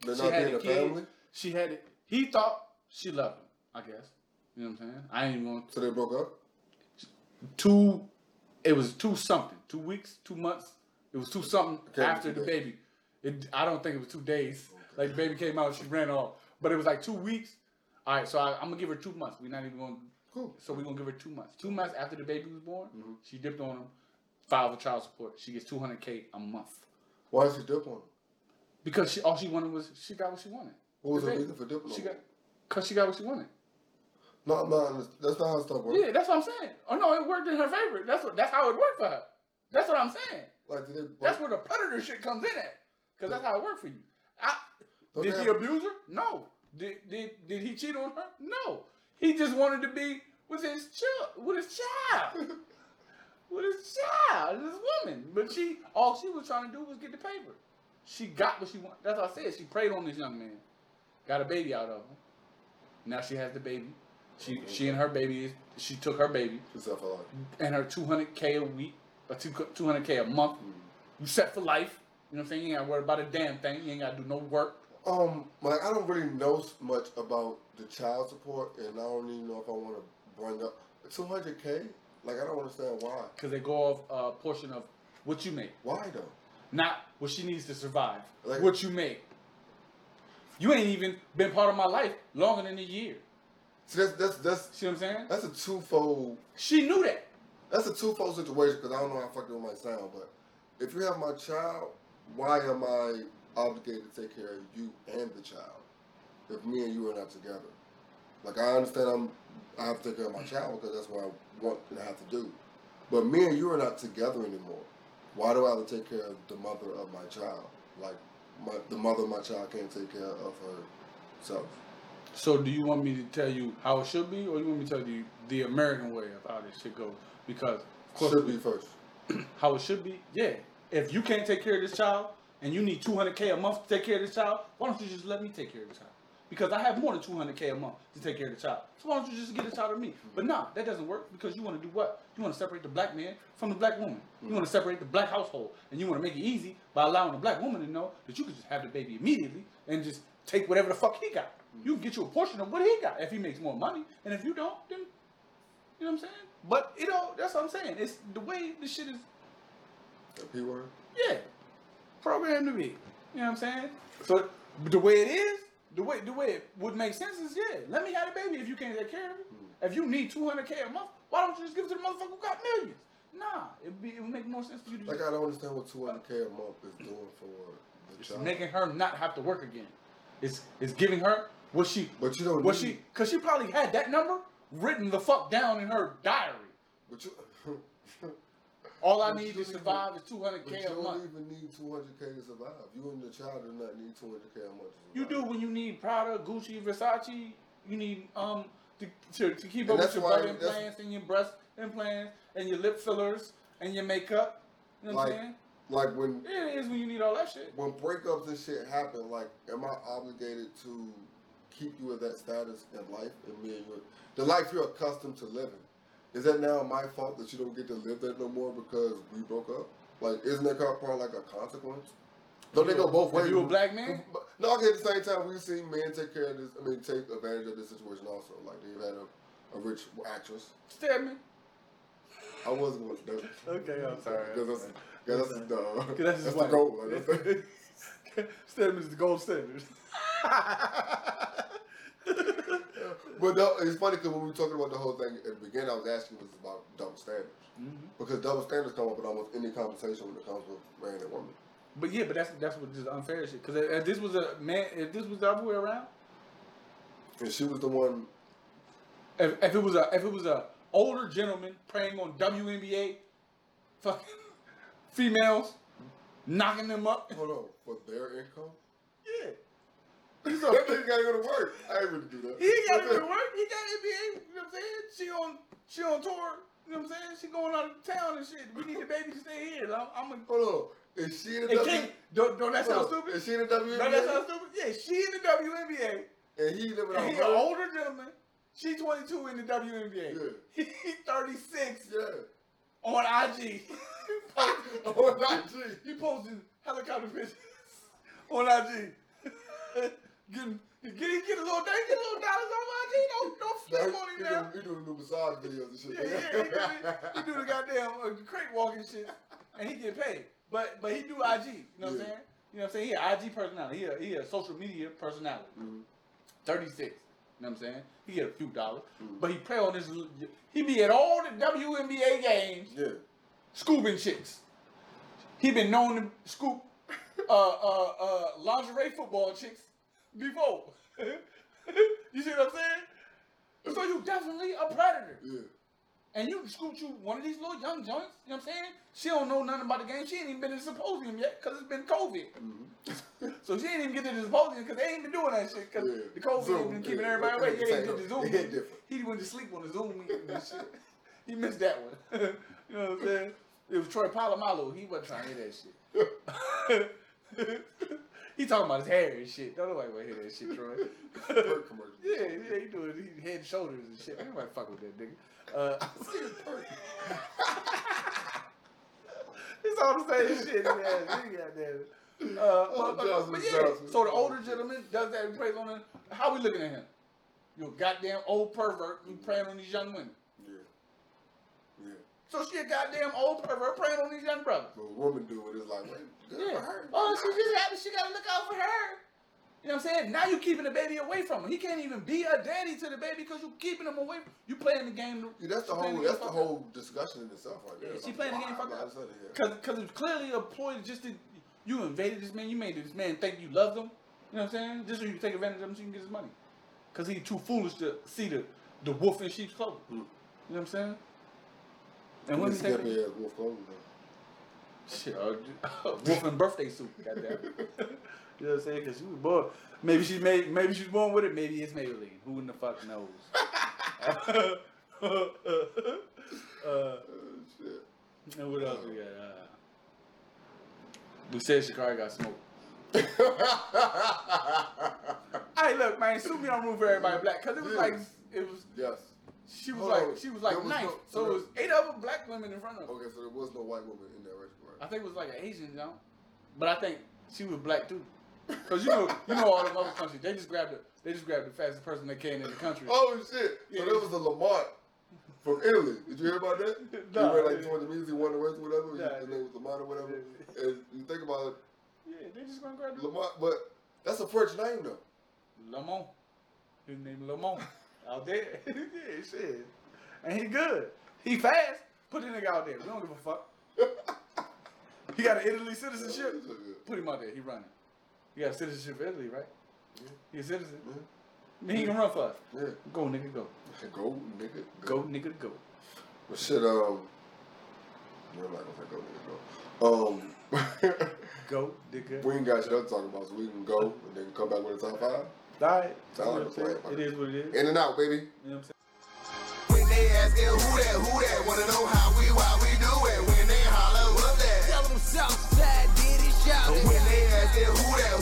They're
She
not
had
being
a
a
kid.
family,
She had it. He thought she loved him. I guess. You know what I'm saying? I ain't even going to.
so they broke up.
two. It was two something. Two weeks. Two months. It was two something
Okay,
after
two
the
days.
baby. It. I don't think it was two days. Like the baby came out, she ran off. But it was like two weeks. All right. So I, I'm gonna give her two months. We're not even going. to
Cool.
So we're gonna give her two months. Two months after the baby was born,
Mm-hmm.
she dipped on him. Filed for child support. She gets 200k a month
Why did she dip on him?
because she all she wanted was she got what she wanted.
What was
The
her reason for on
She got because she got what she wanted.
No, not. underst- That's not how stuff works.
Yeah, that's what I'm saying. Oh no, it worked in her favor. That's what that's how it worked for her. That's what I'm saying.
Like?
That's where the predator shit comes in at. Cause that's how it worked for you. I, did he
have-
abuse her? No. Did, did did he cheat on her? No. He just wanted to be with his child, with his child, (laughs) with his child, this woman. But she, all she was trying to do was get the paper. She got what she wanted. That's what I said. She preyed on this young man, got a baby out of him. Now she has the baby. She she and her baby is. She took her baby
She said for life.
and her 200k a week or two 200k a month. You set for life. You know what I'm saying? You ain't got to worry about a damn thing. You ain't got to do no work.
Um, like I don't really know much about the child support, and I don't even know if I want to bring up 200k. Like I don't understand why.
because they go off a portion of what you make,
Why though?
not what she needs to survive.
Like-
what you make. You ain't even been part of my life longer than a year.
See, that's that's that's
See what I'm saying?
that's a twofold.
She knew that.
That's a twofold situation because I don't know how fucked it might sound, but if you have my child, why am I obligated to take care of you and the child if me and you are not together? Like I understand I'm I have to take care of my child because that's what I want and have to do, but me and you are not together anymore. Why do I have to take care of the mother of my child? Like my the mother of my child can't take care of herself.
So do you want me to tell you how it should be, or you want me to tell you the American way of how this shit goes? Because of course,
Should be first. (clears throat)
how it should be. Yeah. If you can't take care of this child and you need 200k a month to take care of this child, why don't you just let me take care of the child? Because I have more than 200k a month to take care of the child. So why don't you just get the child to me? But no, that doesn't work because you want to do what? You want to separate the black man from the black woman. You want to separate the black household, and you want to make it easy by allowing the black woman to know that you can just have the baby immediately and just take whatever the fuck he got. You can get you a portion of what he got if he makes more money, and if you don't, then you know what I'm saying. But you know that's what I'm saying. It's the way this shit is
The P word.
yeah, programmed to be. You know what I'm saying? So the way it is, the way the way it would make sense is yeah. Let me have the baby if you can't take care of it. Mm. If you need 200k a month, why don't you just give it to the motherfucker who got millions? Nah, it'd be it would make more sense for you to
Like I don't understand what 200k a month is doing for the
it's
child.
making her not have to work again. It's it's giving her what she
But you don't
what
need-
she because she probably had that number written the fuck down in her diary.
But you, (laughs)
All I need to survive is
but
200k
you don't even need 200k to survive. You and the child do not need 200k a month.
You do when you need Prada, Gucci, Versace. You need um to, to, to keep
And
up with your butt implants and your breast implants and your lip fillers and your makeup. You know what I'm
Like-
saying?
Like when
Yeah, it is when you need all that shit.
when breakups and shit happen. Like, am I obligated to keep you at that status in life and me and you, the life you're accustomed to living? Is that now my fault that you don't get to live that no more because we broke up? Like, isn't that part part like a consequence? Don't they go both
If
ways?
you a black man?
But- No, okay, at the same time, we've seen men take care of this. I mean, take advantage of this situation also. Like they've had a a rich actress.
Stedman.
I was going to that.
Okay, I'm sorry. (laughs)
Because that's, cause that's, the,
that's
that's, the goal. Like, that's
is the gold standard. (laughs)
but no, it's funny because when we were talking about the whole thing at the beginning, I was asking was about double standards.
Mm-hmm.
Because double standards come up in almost any conversation when it comes with man and woman.
But yeah, but that's that's what just unfair shit. Because if this was a man, if this was the other way around,
And she was the one.
if, if it was a if it was a older gentleman preying on WNBA, fucking (laughs) females, knocking them up.
Hold on, for their income.
Yeah.
That nigga gotta go to work. I ain't really do that.
He ain't got to go to work. He got NBA. You know what I'm saying? She on she on tour. You know what I'm saying? She going out of town and shit. We need the baby to stay here. I'm, I'm a.
Hold on. Is she in the
It
W?
don't, don't that sound stupid?
Is she in the WNBA?
Don't that sound stupid? Yeah, she in the WNBA.
and he living
And
on
he an older gentleman. She 22 in the WNBA.
Yeah. (laughs)
He 36
Yeah.
on IG.
Oh, not G.
he posting helicopter pictures (laughs) on IG. (laughs) getting, get, get a little thing, get a little dollars on IG. Don't, don't
Nah,
flip on
he,
him now.
doing the new massage videos and shit.
Yeah, yeah, he do, he do the goddamn uh, crate walking shit, and he get paid. But but he do IG. You know what I'm
Yeah.
saying? You know what I'm saying? He a IG personality. He a, he a social media personality.
Mhm.
36. You know what I'm saying? He get a few dollars,
Mhm.
but he pray on this. He be at all the WNBA games,
Yeah.
scooping chicks. He been known to scoop uh, uh, uh, lingerie football chicks before. (laughs) you see what I'm saying? So you definitely a predator.
Yeah.
And you scoot you one of these little young joints, you know what I'm saying? She don't know nothing about the game. She ain't even been in the symposium yet because it's been COVID.
Mhm. (laughs)
So she ain't even get to the symposium because they ain't been doing that shit because
Yeah.
the COVID
Zoom,
ain't been keeping
yeah.
everybody away. Yeah,
ain't
he did the Zoom.
it ain't
meeting.
different.
He went to sleep on the Zoom meeting and shit. He missed that one. (laughs) you know what I'm saying? It was Troy Polamalu. He wasn't trying to hear that shit. He talking about his hair and shit. Don't nobody want to hear that shit, Troy. (laughs)
Perk commercial.
yeah, yeah, he doing he head and shoulders and shit. Nobody fuck with that nigga. Uh, (laughs) (laughs) it's all the same shit. Yeah, he got. Uh, but, but,
Johnson,
but yeah,
Johnson.
so the older gentleman does that. He prays on the. How we looking at him? You a goddamn old pervert. You praying on these young women. So she a goddamn old pervert praying on these young brothers.
But a woman do it, it's like, wait, good
Yeah.
for her.
Oh, she just happy. She gotta look out for her. You know what I'm saying? Now you keeping the baby away from him. He can't even be a daddy to the baby because you keeping him away. You playing the game.
Yeah, that's the whole.
game
That's the whole discussion in itself, right there.
Yeah, she
like,
playing the game
why?
fucked
I
up.
understand it, yeah.
Cause, cause it's clearly a ploy just to you invaded this man. You made this man think you loved him. You know what I'm saying? Just so you can take advantage of him so you can get his money. Cause he too foolish to see the the wolf in sheep's clothing.
Hmm.
You know what I'm saying? And
And
women
this
take
skippy ass wolf clothing. though.
Shit, uh, (laughs) wolf in birthday suit. Goddamn. (laughs) you know what I'm saying? Cause she was born. Maybe she made. Maybe she's born with it. Maybe it's Maybelline. Who in the fuck knows? (laughs) uh,
Oh, shit.
and what else we got? Uh, we said Sha'Carri got smoked. Hey, look, man, sue me on room for everybody black, cause it was like it was.
yes.
She was
Hold
like she was like ninth,
no-
so it was eight other black women in front of her.
Okay, so there was no white woman in that restaurant.
I think it was like an Asian, you know, but I think she was black too. Cause you know, you know all the other countries, they just grabbed the, they just grabbed the fastest person they can in the country.
Oh shit!
Yeah.
So there was a Lamont from Italy. Did you hear about that?
No.
he ran like joined the music, won the or whatever.
Nah.
His name was Lamont or whatever. And you think about it,
Yeah, they just gonna grab the
Lamont, but that's a French name though.
Lamont. His name Lamont. Out there. (laughs) yeah, shit. And he good. He fast. Put the nigga out there. We don't give a fuck. (laughs) he got an Italy citizenship. Put him out there. He running. He got citizenship for Italy, right? Yeah. He a citizen.
Yeah.
Mean, he can run for us.
Yeah.
Go, nigga, go.
Go, nigga.
Go, nigga, go.
But shit, um, no, I'm not gonna say go, nigga, go. Um, (laughs)
Go, nigga.
we ain't got shit else to talk about, so we can go and then come back with a top five.
All right.
Sound like a plan,
It is what it is.
In and out, baby.
You know what I'm saying?
When they ask it, who that, who that, wanna know how we, why we do it. When they holler, what that? Tell them Southside did it, shout it. When they ask it, who that,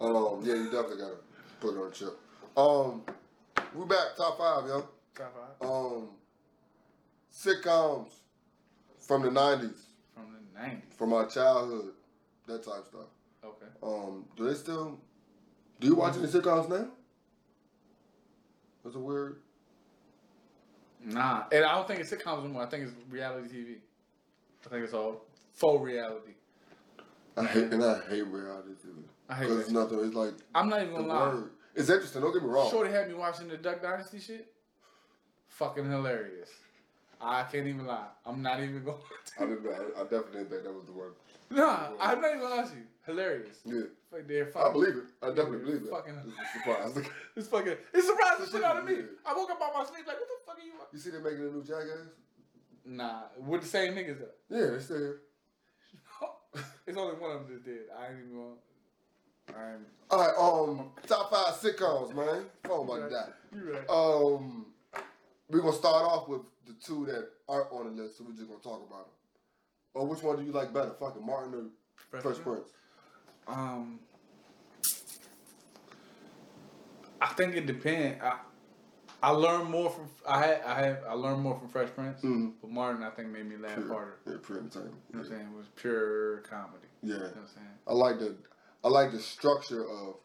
Um, yeah, you definitely gotta put it on a chip. Um, we back top five, yo.
Top five
Um, sitcoms from the '90s,
from the nineties.
from our childhood, that type of stuff.
Okay.
Um, do they still? Do you watch any sitcoms now? That's a weird.
Nah, and I don't think it's sitcoms anymore. I think it's reality TV. I think it's all faux reality.
I hate and I hate reality TV.
I hate
it's nothing. It's like
I'm not even
the
gonna lie.
word. It's interesting. Don't get me wrong.
Shorty had me watching the Duck Dynasty shit. Fucking hilarious. I can't even lie. I'm not even going. (laughs)
I, didn't, I, I definitely didn't think that was the word.
Nah, I'm not even gonna lie to you. Hilarious.
Yeah,
Fuck, they're
I believe it. I definitely believe it.
Fucking-
surprised. (laughs)
It's fucking. It surprised the shit out of me. I woke up out my sleep like, what the fuck are you?
You see, they making a new Jackass.
Nah, with the same niggas though.
Yeah, they still here.
It's only one of them that did. I ain't even going.
All right, um, top five sitcoms, man. Phone about die.
You right.
Um, we're gonna start off with the two that aren't on the list, so we're just gonna talk about them. Or which one do you like better, fucking Martin or Fresh Prince?
Um, I think it depends. I I learned more from I had I had I learned more from Fresh Prince,
Mhm.
but Martin I think made me laugh harder.
Yeah, pure entertainment.
You know what I'm saying? It was pure comedy.
Yeah,
You know what I'm saying?
I like the I like the structure of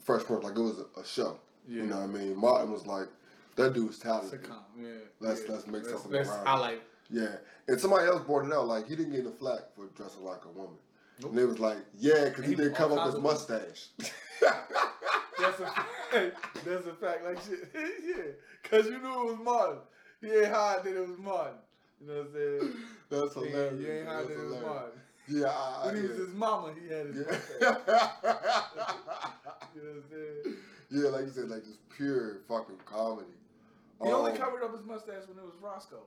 Fresh Prince, like it was a, a show.
Yeah.
You know what I mean? Martin was like, that dude's talented.
Sitcom, yeah.
Let's-
yeah.
let's make
Let's-
something around it.
highlight.
Yeah, and somebody else brought it out. Like he didn't get the flack for dressing like a woman,
Nope.
and it was like, yeah, because he,
He
didn't come up his mustache. (laughs)
That's a fact. (laughs) That's a fact. Like shit. (laughs) yeah. Cause you knew it was Martin. He ain't hide that it was Martin. You know what I'm saying? (clears throat)
That's
Yeah,
hilarious.
You ain't
That's
that it was. Martin.
Yeah, I, I,
When he was his mama, he had his mustache.
yeah. (laughs)
You know what I'm saying?
yeah, like you said, like just pure fucking comedy.
He only
Um,
covered up his mustache when it was Roscoe.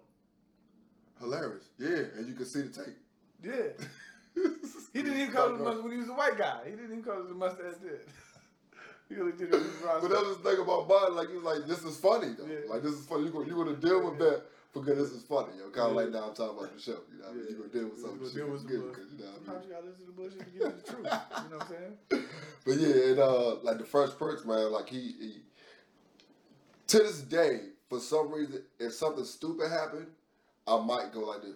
hilarious. Yeah, and you can see the tape.
Yeah. He didn't even cover his mustache when he was a white guy. He didn't even cover his mustache then. did it when he was Roscoe.
But that was the thing about Bud, like he was like, this is funny though.
Yeah.
Like this is funny. You gonna you gonna deal with that because this is funny, yo. Kind of
Yeah.
like now I'm talking about the show. You know, what I mean? You gonna deal with
You
some
gonna
shit.
deal with
you
some
get it,
bull-
'cause, you know what I mean?
You gotta listen to bullshit to get the truth. You know what I'm saying? (laughs)
But yeah, and uh, like the first Prince, man, like he, he, to this day, for some reason, if something stupid happened, I might go like this.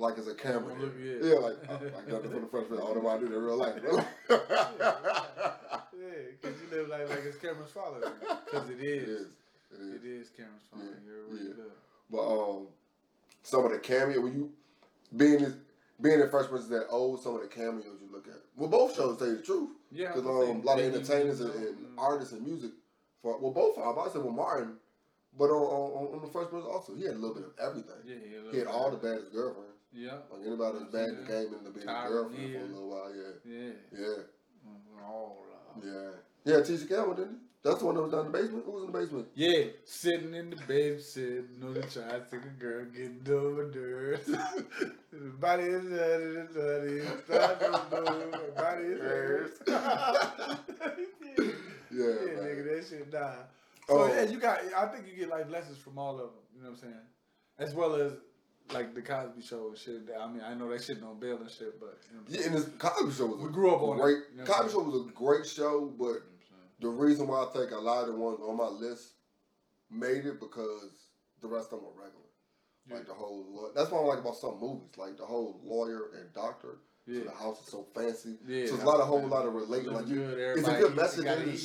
Like as a camera.
Look,
yeah.
yeah.
like I, I got it from the Prince. I don't know why I do in real life, bro.
Yeah, (laughs) because you live like, like it's Cameron's father. Because it is.
It is.
It is Cameron's father.
Yeah, yeah.
good.
But um, some of the cameo when you being this, being the first person that old, some of the cameos you look at. Well, both shows tell you the truth.
Yeah,
Because um, a lot of entertainers and, and
mm.
artists and music, for well, both of. I said with Martin, but on, on on the first person also, he had a little bit of everything.
Yeah, yeah.
He had all the baddest girlfriends.
Yeah.
Like anybody that's that
Yeah.
came into being a girlfriend for a little while. Yeah,
Yeah.
yeah,
Mm, All love.
yeah. Yeah, Tisha Campbell didn't he? That's the one that was down in the basement. Who was in the basement?
Yeah, sitting in the bed, sitting on the tricycle, girl, getting over dirt. Body is dirty, dirty, dirty, body is hers. (laughs) yeah,
Yeah,
yeah,
man.
nigga, that shit die. So
Oh.
yeah, you got. I think you get life lessons from all of them. You know what I'm saying? As well as like the Cosby Show and shit. I mean, I know that shit don't bail and shit, but you know
Yeah, and this Cosby Show was
We grew up on it,
great.
you know
Cosby Show was a great show, but the reason why I think a lot of the ones on my list made it because the rest of them were regular. Like the whole, that's what I like about some movies, like the whole lawyer and doctor. So
Yeah.
the house is so fancy.
Yeah,
so it's a lot of whole lot of
is
relating. Like you,
good,
it's a good message in the
eat.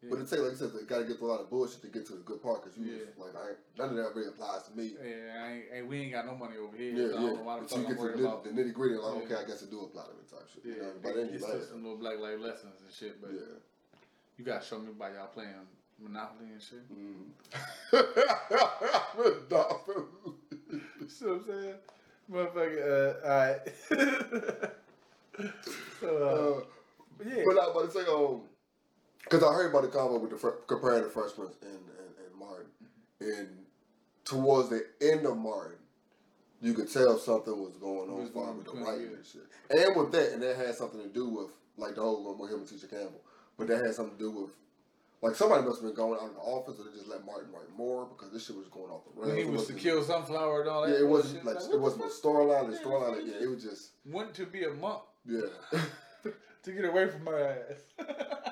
Show, but it take like I said, they gotta get through a lot of bullshit to get to the good part. Cause you
Yeah.
just, like I ain't, none of that really applies to me.
Yeah, I ain't, we ain't got no money over here.
Yeah,
so I don't know why
yeah.
the
Until you
I'm
get to the, the nitty gritty, like
Yeah.
okay, I guess it do apply to me type shit.
Yeah,
you know, but then
it's
like,
just some little black life lessons and shit. But
yeah.
you gotta show me by y'all playing Monopoly and shit. (laughs) (laughs)
Mm.
You see what I'm saying? Motherfucker, uh, alright. (laughs) so,
Uh,
uh, yeah.
But I was about to say, um, because I heard about the combo with the fr- comparing the Fresh Prince and, and, and Martin, and towards the end of Martin, you could tell something was going on
Was
far
going
with the writing and shit. And with that, and that had something to do with like the whole one with him and Tisha Campbell. But that had something to do with like somebody must have been going out of the office or they just let Martin write more because this shit was going off the rails.
when he was to kill Sunflower and all that.
Yeah, it wasn't like
what
it wasn't a storyline. The storyline, yeah, it was just
Went to be a monk.
yeah. (laughs)
to get away from my ass. (laughs)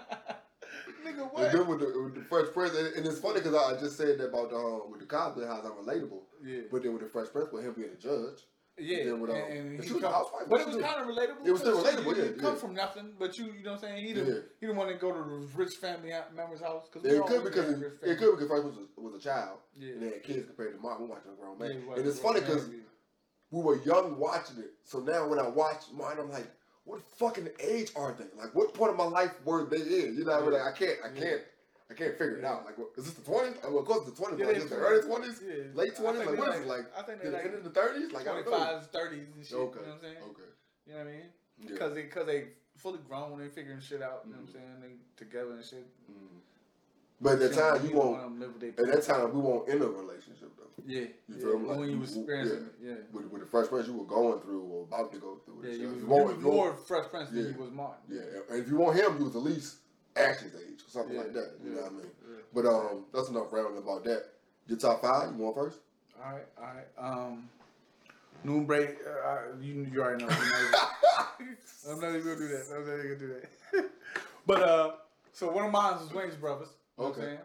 And then with the, with the Fresh Prince, and, and it's funny because I just said that about the um, with the Cosby House, I'm relatable.
Yeah.
But then with the Fresh Prince, with him being a judge,
Yeah,
then with, um,
and, and
and she was
come-
housewife,
but it was kind of relatable.
It was still relatable,
You,
yeah,
you come from nothing, but you, you know what I'm saying. He didn't,
Yeah.
he didn't want to go to the rich family member's house because
it could because it, it could because Fresh was a, was a child,
Yeah.
and they had kids compared to mine. We watching a grown man,
Yeah,
and it's funny because we were young watching it. So now when I watch mine, I'm like, what fucking age are they? Like, what point of my life were they in? You know, what I mean? like, I can't, I can't, I can't figure it out. Like, what, is this the 20s? I mean, of course, it's the 20s.
Yeah,
but
they
is it the early 20s?
yeah.
Late 20s? Like, what is
like-
it? Like,
I think
the
they like
end of the 30s? Like, I
25s, 30s and shit.
Okay.
You know what I'm saying?
Okay.
You know what I mean?
Yeah.
Because they, cause they fully grown, they figuring shit out. You know what I'm
Mm-hmm.
saying? They together and shit.
Mm. But at that time, you won't.
want them to live with their
At that time, we won't in a relationship though.
Yeah.
You
yeah.
feel me? Like,
when you was experiencing it, yeah.
With, with the first person you were going through or about to go through.
Yeah, you was, you
want- you
Fresh Prince than
Yeah.
you was Martin.
Yeah, and if you want him, you was at least Ashley's age or something
Yeah,
like that. You
yeah,
know what I mean?
yeah.
But um, that's enough rambling about that. Your top five, you want first?
All right, all right. Um, noon break. Uh, you, you already know. (laughs) I'm not even gonna do that. I'm not even gonna do that. (laughs) but uh, so one of mine was Wayans Brothers. You know what I'm
Okay.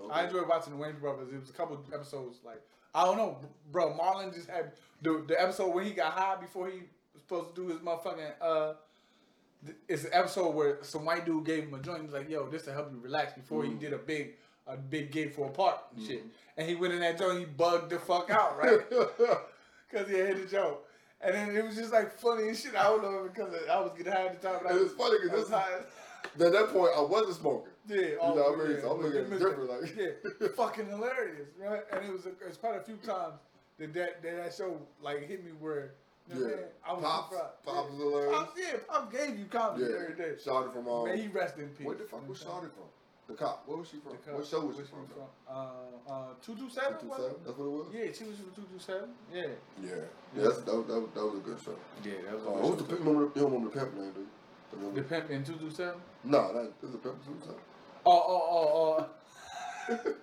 Okay.
I enjoyed watching the Wayans Brothers. It was a couple episodes. Like I don't know, bro. Marlon just had the the episode when he got high before he was supposed to do his motherfucking uh. th- It's an episode where some white dude gave him a joint. He was like, "Yo, this to help you relax." Before he
Mm.
did a big, a big gig for a part and shit.
Mm-hmm.
And he went in that joint. He bugged the fuck out, right? (laughs) Because he had the joke. And then it was just like funny and shit. I don't know because I was getting high at the time. but I was-
it's funny 'cause
I was
this is- At that point, I wasn't smoking.
Yeah,
You
oh,
know what
yeah.
So I'm looking at it different, like-
yeah, fucking hilarious, right? And it was it's quite a few times that that, that, that show like hit me where you know what
Yeah.
saying? I was
Pops-
surprised.
Pops
yeah.
hilarious.
Pops, yeah, Pops gave you comedy
Yeah,
every day.
Shawty from um,
Man, he rest in peace.
Where the fuck was
You know what I'm
Shawty from? The cop. Where was she from? What show was she
where
from?
Uh, uh, two two seven.
Two two seven. That's what it was.
Yeah, she was from two two seven. Yeah,
Yeah, yeah. That's, that, that, that was a good show.
yeah, that was.
Uh, what was the pimp? You don't remember the pimp name, you?
the pimp in two two seven.
No, that is a pimp. Two seven.
Oh oh oh oh.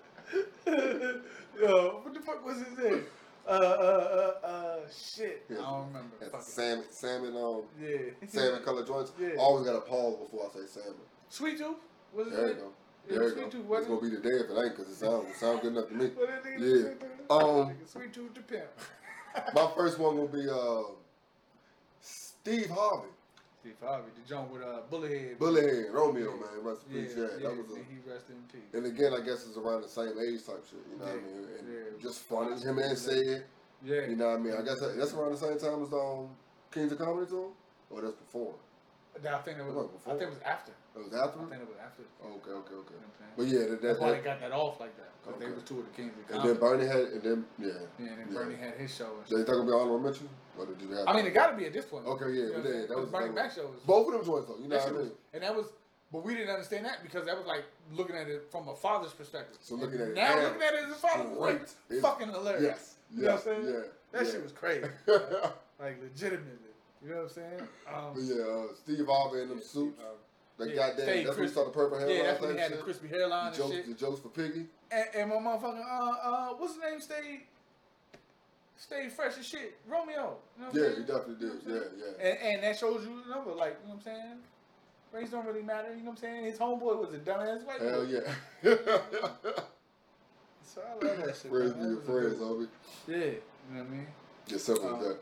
(laughs) Yo, what the fuck was his name? Uh uh uh uh shit. I don't remember. It.
salmon, salmon, um,
Yeah.
salmon colored joints.
Yeah.
Always got to pause before I say salmon.
Sweet Tooth? Was it
There you go. There you go.
Sweet Tooth,
It's gonna be the day if it ain't, cause it sounds it sound good enough to me. (laughs)
What that nigga
Yeah. Um,
Sweet Tooth the pimp.
My first one will be uh, Steve Harvey,
Steve Harvey, the joint with uh Bullethead.
Bullyhead, Romeo, man. Rest in
Yeah,
peace.
yeah,
Yeah, that was a.
he rest in peace.
And again, I guess it's around the same age type shit. You know what I mean? And
yeah.
just funny. Him and said,
Yeah.
you know what I mean? I guess that, that's around the same time as um, Kings of Comedy too, or that's before.
I think it was.
Look,
I think it was after.
It was after.
I think it was after.
Okay, okay, okay.
You know what I'm saying?
But yeah, that, that,
That's why they got that off like that. Because they
Okay.
was two of the kings of
and then Bernie had, and then yeah.
yeah, and then
yeah.
Bernie had his show. And
They talking about honorable mention, or did you have?
I mean, it got to be at this point.
Okay, yeah,
You know
but yeah, that was
Bernie Mac
was-
show. Was,
both of them joints though. You know what I
was,
mean?
and that was, but we didn't understand that because that was like looking at it from a father's perspective.
So looking
And
at it
now, looking at it as a father, was
great.
fucking hilarious.
Yes.
You know what I'm saying?
Yeah.
That
yeah.
shit was crazy. (laughs) like legitimately. You know what I'm saying? Um,
yeah, uh, Steve Harvey in them
yeah,
suits. That
Yeah,
goddamn. That's when he saw the purple hairline.
Yeah, that's when he had the crispy hairline
The
and
jokes,
shit.
the jokes for Piggy.
And, and my motherfucking uh uh what's his name stayed stayed fresh as shit. Romeo. You know
Yeah,
saying?
he definitely did.
You know?
Yeah, yeah.
And, and that shows you another, like, you know what I'm saying? Race don't really matter, you know what I'm saying? His homeboy was a dumbass white
Hell
boy.
yeah. (laughs)
So I love that shit.
Friends be your
That was a
friends, homie.
Yeah, you know what I mean?
Just simple
Um,
as that.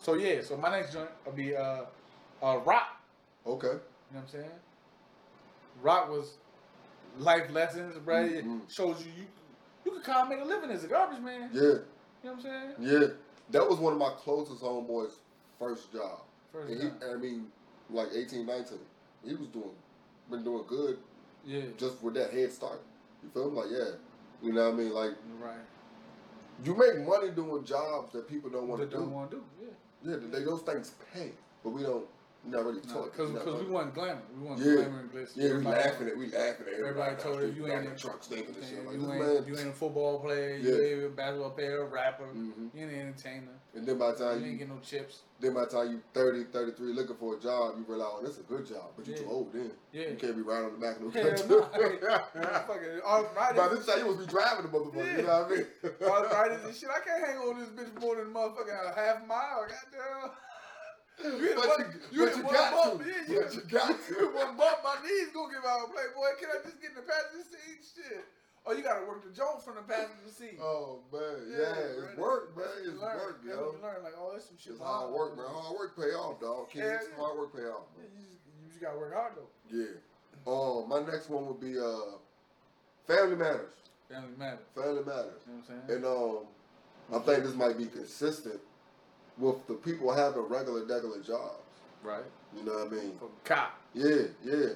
So yeah, so my next joint will be uh uh Rock.
Okay.
You know what I'm saying? Rock was life lessons, bro. It
Mhm.
shows you you you could kind of make a living as a garbage man.
Yeah,
You know what I'm saying?
yeah. That was one of my closest homeboys' first job.
First
And he. I mean, like 18, 19. He was doing, been doing good
Yeah.
just with that head start. You feel me? Like, yeah. You know what I mean? Like,
Right.
you make money doing jobs that people don't want to
they don't want to do. Yeah.
Yeah, they, those things pay, but we don't, not really taught.
Because
We're
we want glamour. We want
Yeah.
glamour and glitz.
Yeah, we laughing at, we laughing at
Everybody
everybody.
told her you ain't
in
in-
truck stinking and shit. Like,
you, ain't, you ain't a football player. You ain't a basketball player, a rapper.
Mhm.
You ain't an entertainer.
And then by the time
You
time
ain't
you,
get no chips.
then by the time you 30, 33, looking for a job, you realize, oh, this is a good job, but you
Yeah.
too old then.
Yeah.
You can't be riding on the back of no country. (laughs)
no.
By this time, you must be driving the motherfucker. You know what I mean?
arthritis (laughs) and shit. I can't hang on this bitch more than motherfucking a half mile. Goddamn. Hit
But
one,
you-
you
but you got (laughs)
bump,
to.
yeah, you,
But you got to.
hit one bump, my knees gonna give out. Playboy, can I just get in the passenger seat? Shit. Oh, you gotta work the joint from the passenger seat.
Oh man, yeah, it's
bro.
work, man.
That's you
It's
learn.
work,
That's
yo.
you learn. Like, oh, that's some shit.
It's hard work, man. Hard work pay off, dog. Kids,
Yeah, yeah.
hard work pay off.
Yeah, you, just, you just gotta work hard though.
Yeah. Um, my next one would be uh, Family Matters.
Family matters.
Family Matters.
You know what I'm saying?
And um, I think this might be consistent with the people having regular, regular jobs.
right.
You know what I mean?
From cop.
Yeah, yeah.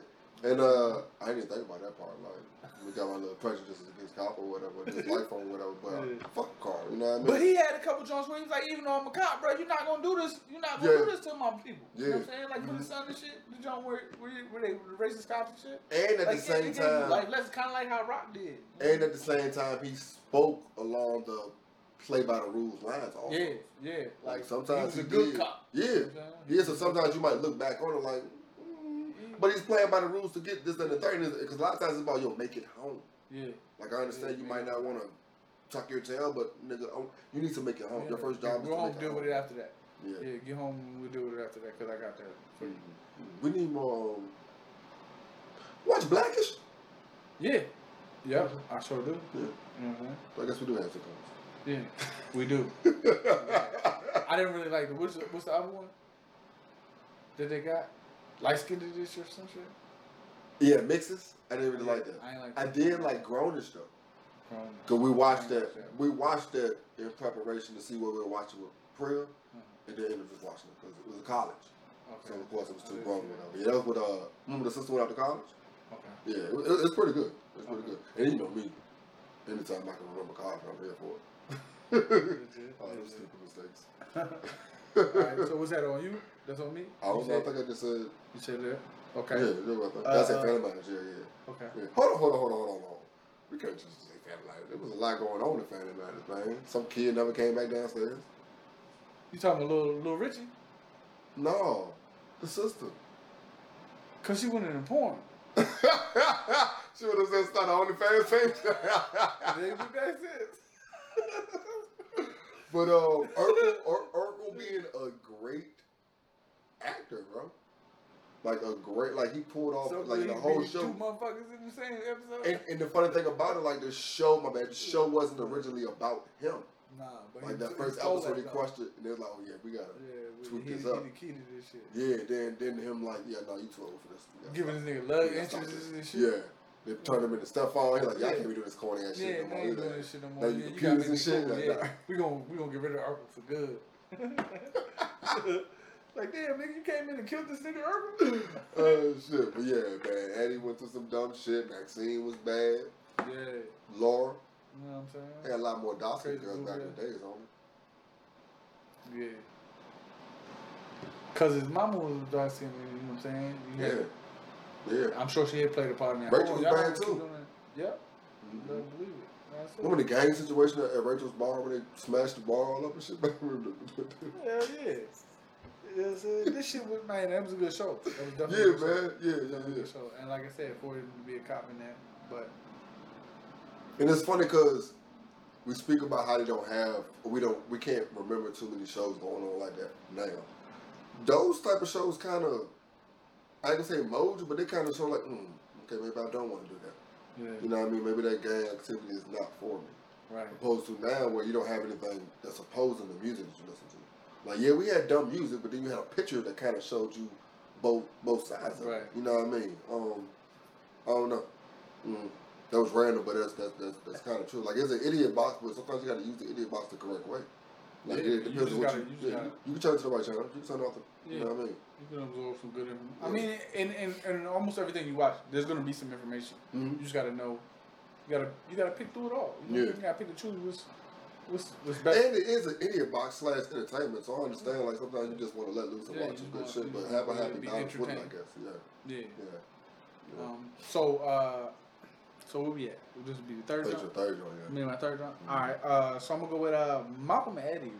And uh, I didn't think about that part. Like, we got my little prejudices against cop or whatever, just (laughs) life or whatever. But
Yeah.
fuck car. You know what I mean?
But he had a couple joints where he was like, even though I'm a cop, bro, you're not gonna do this. You're not gonna
Yeah.
do this to my people. You know what I'm saying? Like for the son and shit, the joint where where, where they the racist cops and shit.
and at
like,
the same
it- it
time,
like that's kind of like how Rock did.
and at the same time, he spoke along the play by the rules lines. Also.
yeah, yeah.
Like sometimes
he was
he
a good
did.
cop.
Yeah,
You know what I'm saying?
yeah. So sometimes you might look back on it like, mm, but he's playing by the rules to get this and the third. Because a lot of times it's about yo make it home.
Yeah.
Like I understand you
Yeah,
might not want to tuck your tail, but nigga, oh, you need to make it home. Your first job is
Go
to
home, deal with it after that.
Yeah.
Yeah, get home and we'll deal with it after that because I got that for you.
We need more. Um, watch Blackish.
Yeah. Yeah, I sure do.
Yeah.
You I'm saying?
I guess we do have to
Yeah, we do. (laughs) I didn't really like the what's the, what's the other one that they got? Light skinned dish or some shit.
yeah, mixes. I didn't really like that.
I like.
I did like Grownish though,
From,
cause we watched that. We watched that in preparation to see what we were watching with Priya,
Mhm.
and then ended up just watching it because it was a college.
okay.
So of course it was too
I
grown. Whatever. Yeah, that was with uh. Remember the sister went out to college?
Okay.
Yeah, it, it- it's pretty good. It's pretty
Okay.
good. And you know me, anytime I can remember college, I'm here for it.
Legit, (laughs)
All those stupid mistakes. (laughs)
Alright, so was that on you? That's on me.
I don't
You
know. I think I just said.
You said that. Okay.
Yeah, that's what I thought.
Uh,
That's a
uh,
family matters. Yeah, yeah.
Okay.
yeah. Hold on, hold on, hold on, hold on, hold on. We can't just say family matters. There was a lot going on in family matters, man. Some kid never came back downstairs.
You talking about little little Richie?
No, the sister.
Cause she went in the porn. (laughs)
she would have said start the OnlyFans page.
They do that sense.
But um, Urkel, Ur- Urkel being a great actor, bro. Like a great, like he pulled off
So
like the whole show.
Two motherfuckers in the same episode.
And, and the funny thing about it, like the show, my bad, the show wasn't originally about him.
nah, but
Like
he,
that first episode, he crushed it, and was like, oh yeah, we gotta.
Yeah, we,
tweak
he,
this
he
up.
the key to this shit.
Yeah, then then him like, yeah, no, you too old for this.
Giving this nigga love
We
interests and shit.
Yeah, they turned him into Stefan. He's like, y'all
Yeah.
can't be doing this corny ass
Yeah,
shit no more.
ain't doing this shit no
Now
more.
you
Yeah, you
computers and shit,
cool.
like,
Yeah,
nah.
we gonna we gonna get rid of Urkel for good. (laughs) like damn, nigga, you came in and killed this nigga Urkel. (laughs)
Oh shit, but yeah, man, Eddie went through some dumb shit. Maxine was bad.
yeah,
Laura,
you know what I'm saying?
they had a lot more Dawson girls back in
yeah.
the days, homie.
Yeah. Cause his mama was dark skinned, you know what I'm saying? Had-
Yeah, yeah.
I'm sure she had played a part in that.
Rachel
Oh,
was bad, too.
Yep,
Mhm.
don't believe it.
Remember the gang situation at, Rachel's bar when they smashed the bar all up and shit? (laughs)
Hell yeah. Yes, uh, this shit was man. That was a good show. That was definitely
yeah,
a good show.
man. Yeah, yeah, yeah.
good show. And like I said, for him to be a cop in that, but
And it's funny because we speak about how they don't have, we don't, we can't remember too many shows going on like that now. Those type of shows kind of, I gonna say mold but they kind of show like, mm, okay, maybe I don't want to do that.
yeah,
You know what I mean? Maybe that gang activity is not for me.
right.
Opposed to now where you don't have anything that's opposing the music that you listen to. Like, yeah, we had dumb music, but then you had a picture that kind of showed you both both sides of
Right.
it. You know what I mean? Um, I don't know. Mm, that was random, but that's that's that's, that's kind of true. Like, it's an idiot box, but sometimes you got to use the idiot box the correct way. Like,
Yeah,
it
you
depends
just
on what
gotta-
you,
you
yeah, you, you can turn it to the right channel. You can turn it off the,
Yeah.
you know what I mean?
You can absorb some good information. I mean, in, in, in almost everything you watch, there's gonna be some information.
Mhm.
You just gotta know. You gotta you gotta pick through it all. You, know,
Yeah.
you gotta pick and choose what's what's what's best.
And it is an idiot box slash entertainment, so I understand. Like sometimes you just want to let loose and
Yeah,
watch some good shit, but have a happy
be
balance with it, I
entertained.
guess. Yeah,
yeah.
yeah. yeah.
Um. So uh, so where we at? This would be the third
That's your third one, yeah.
Me and my third round. All right. Uh, so I'm gonna go with uh Malcolm and Eddie,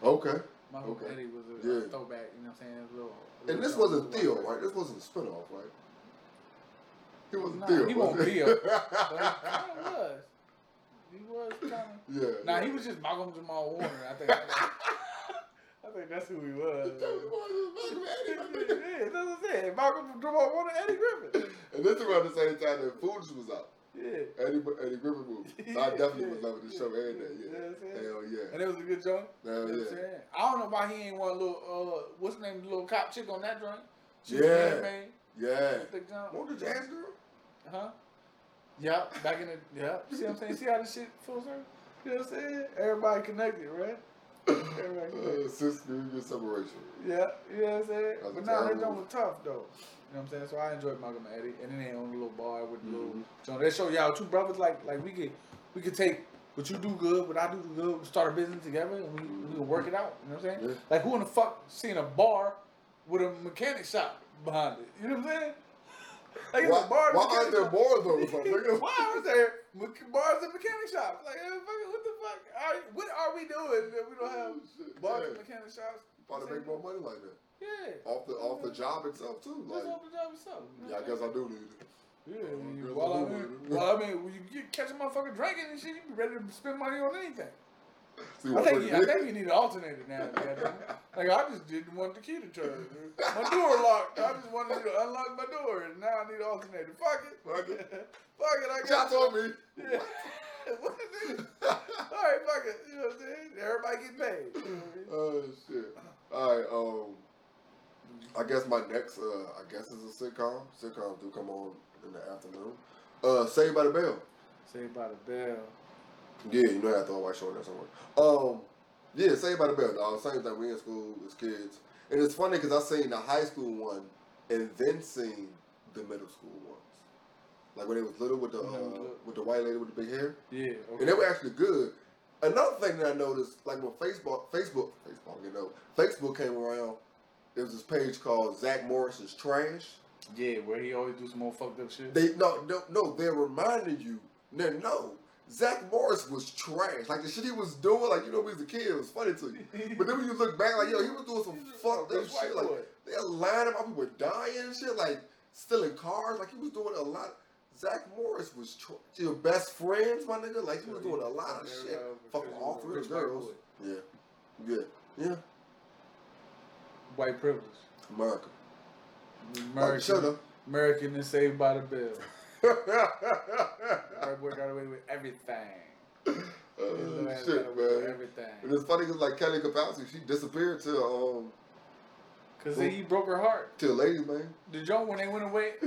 bro.
Okay.
Malcolm
Okay.
Eddie was a,
Yeah.
throwback. You know what I'm saying? A little, a
And this wasn't Theo,
like
right? This wasn't a spinoff, right? He wasn't
Nah,
Theo.
he (laughs)
was
won't Theo. He kind of was. He was kind of.
yeah.
Nah, he was just Malcolm Jamal Warner. I think. (laughs) I think that's who he was.
That was Malcolm Eddie, (laughs)
yeah, that's what I said. Malcolm Jamal wanted Eddie Griffin.
And this around the same time that Foolish was out.
Yeah.
Eddie, Eddie Griffin movie. (laughs) I definitely was loving the show every day.
You know
Yeah. Hell yeah.
And it was a good joint.
Hell
You know
yeah.
I don't know why he ain't one little, uh, what's the name, the little cop chick on that joint? She
Yeah. Yeah. Want the jazz girl?
Huh? Yeah, back in the, yeah. See what I'm saying? See how this shit full circle? You know what I'm saying? Everybody connected, right?
Uh,
connected.
sister, separation.
Yeah, you know what I'm saying?
That's
But now that joint was tough, though. You know what I'm saying? So I enjoyed Malcolm and Eddie. And then they own a little bar with the little joint. They show y'all two brothers, like, like we could, we could take what you do good, what I do good, start a business together, and we, we can work it out. You know what I'm saying?
Yeah.
Like, who in the fuck seen a bar with a mechanic shop behind it? You know what I'm saying? (laughs) Like, it's
Why,
a bar (laughs)
why aren't there
shop.
more of those? Like, nigga?
Why was there bars and mechanic shops? Like, Are, what are we doing that we don't have mm-hmm. (laughs)
Shit,
bars
yeah.
mechanic shops?
About to make more money like that.
Yeah.
Off the off the job itself too. Like,
off the job itself.
yeah, I guess
I'm
do need it.
Yeah,
I
you- while
I
I mean, well, I mean, when you get catch a motherfucker drinking and shit, you be ready to spend money on anything. (laughs)
See,
I think, you, I think you need an alternator now. like I just didn't want the key to turn. My door locked. I just wanted you to unlock my door, and now I need an alternator. Fuck it.
Fuck it. (laughs)
Fuck it. I
Y'all
got
told me.
Yeah. What is it? All right, fuck it. You know what I'm saying? Everybody get paid. You know I mean?
Oh shit. All right. Um, I guess my next, uh, I guess is a sitcom. Sitcoms do come on in the afternoon. Uh, Saved by the Bell.
Saved by the Bell.
Yeah, you know I throw a white show there somewhere. Um, yeah, Saved by the Bell. Dog. Same thing. We in school as kids, and it's funny because I seen the high school one and then seen the middle school ones. Like when they was little with the
When they was
uh, with the white lady with the big hair.
Yeah. Okay.
and they were actually good. Another thing that I noticed, like when Facebook, Facebook, Facebook, you know, Facebook came around, there was this page called Zach Morris's Trash.
yeah, where he always do some more fucked up shit.
They no, no, no, they're reminding you. No, no, Zach Morris was trash. Like the shit he was doing, like you know, when he was a kid, it was funny to you. (laughs) But then when you look back, like yo, he was doing some fucked up shit. Like they lined him up, people were dying and shit, like stealing cars. Like he was doing a lot. Zach Morris was tra- your best friends, my nigga. Like he was doing a lot of shit. Fucking all three of the girls. Yeah, yeah, yeah.
White privilege.
America. Like,
American,
shut.
American and Saved by the Bell. White (laughs) boy got away with everything. His
oh,
ass
shit,
got with
man.
Everything.
And it's funny because like Kelly Kapowski, she disappeared to um
Cause he broke her heart.
to the ladies, man.
The joke when they went away. (laughs)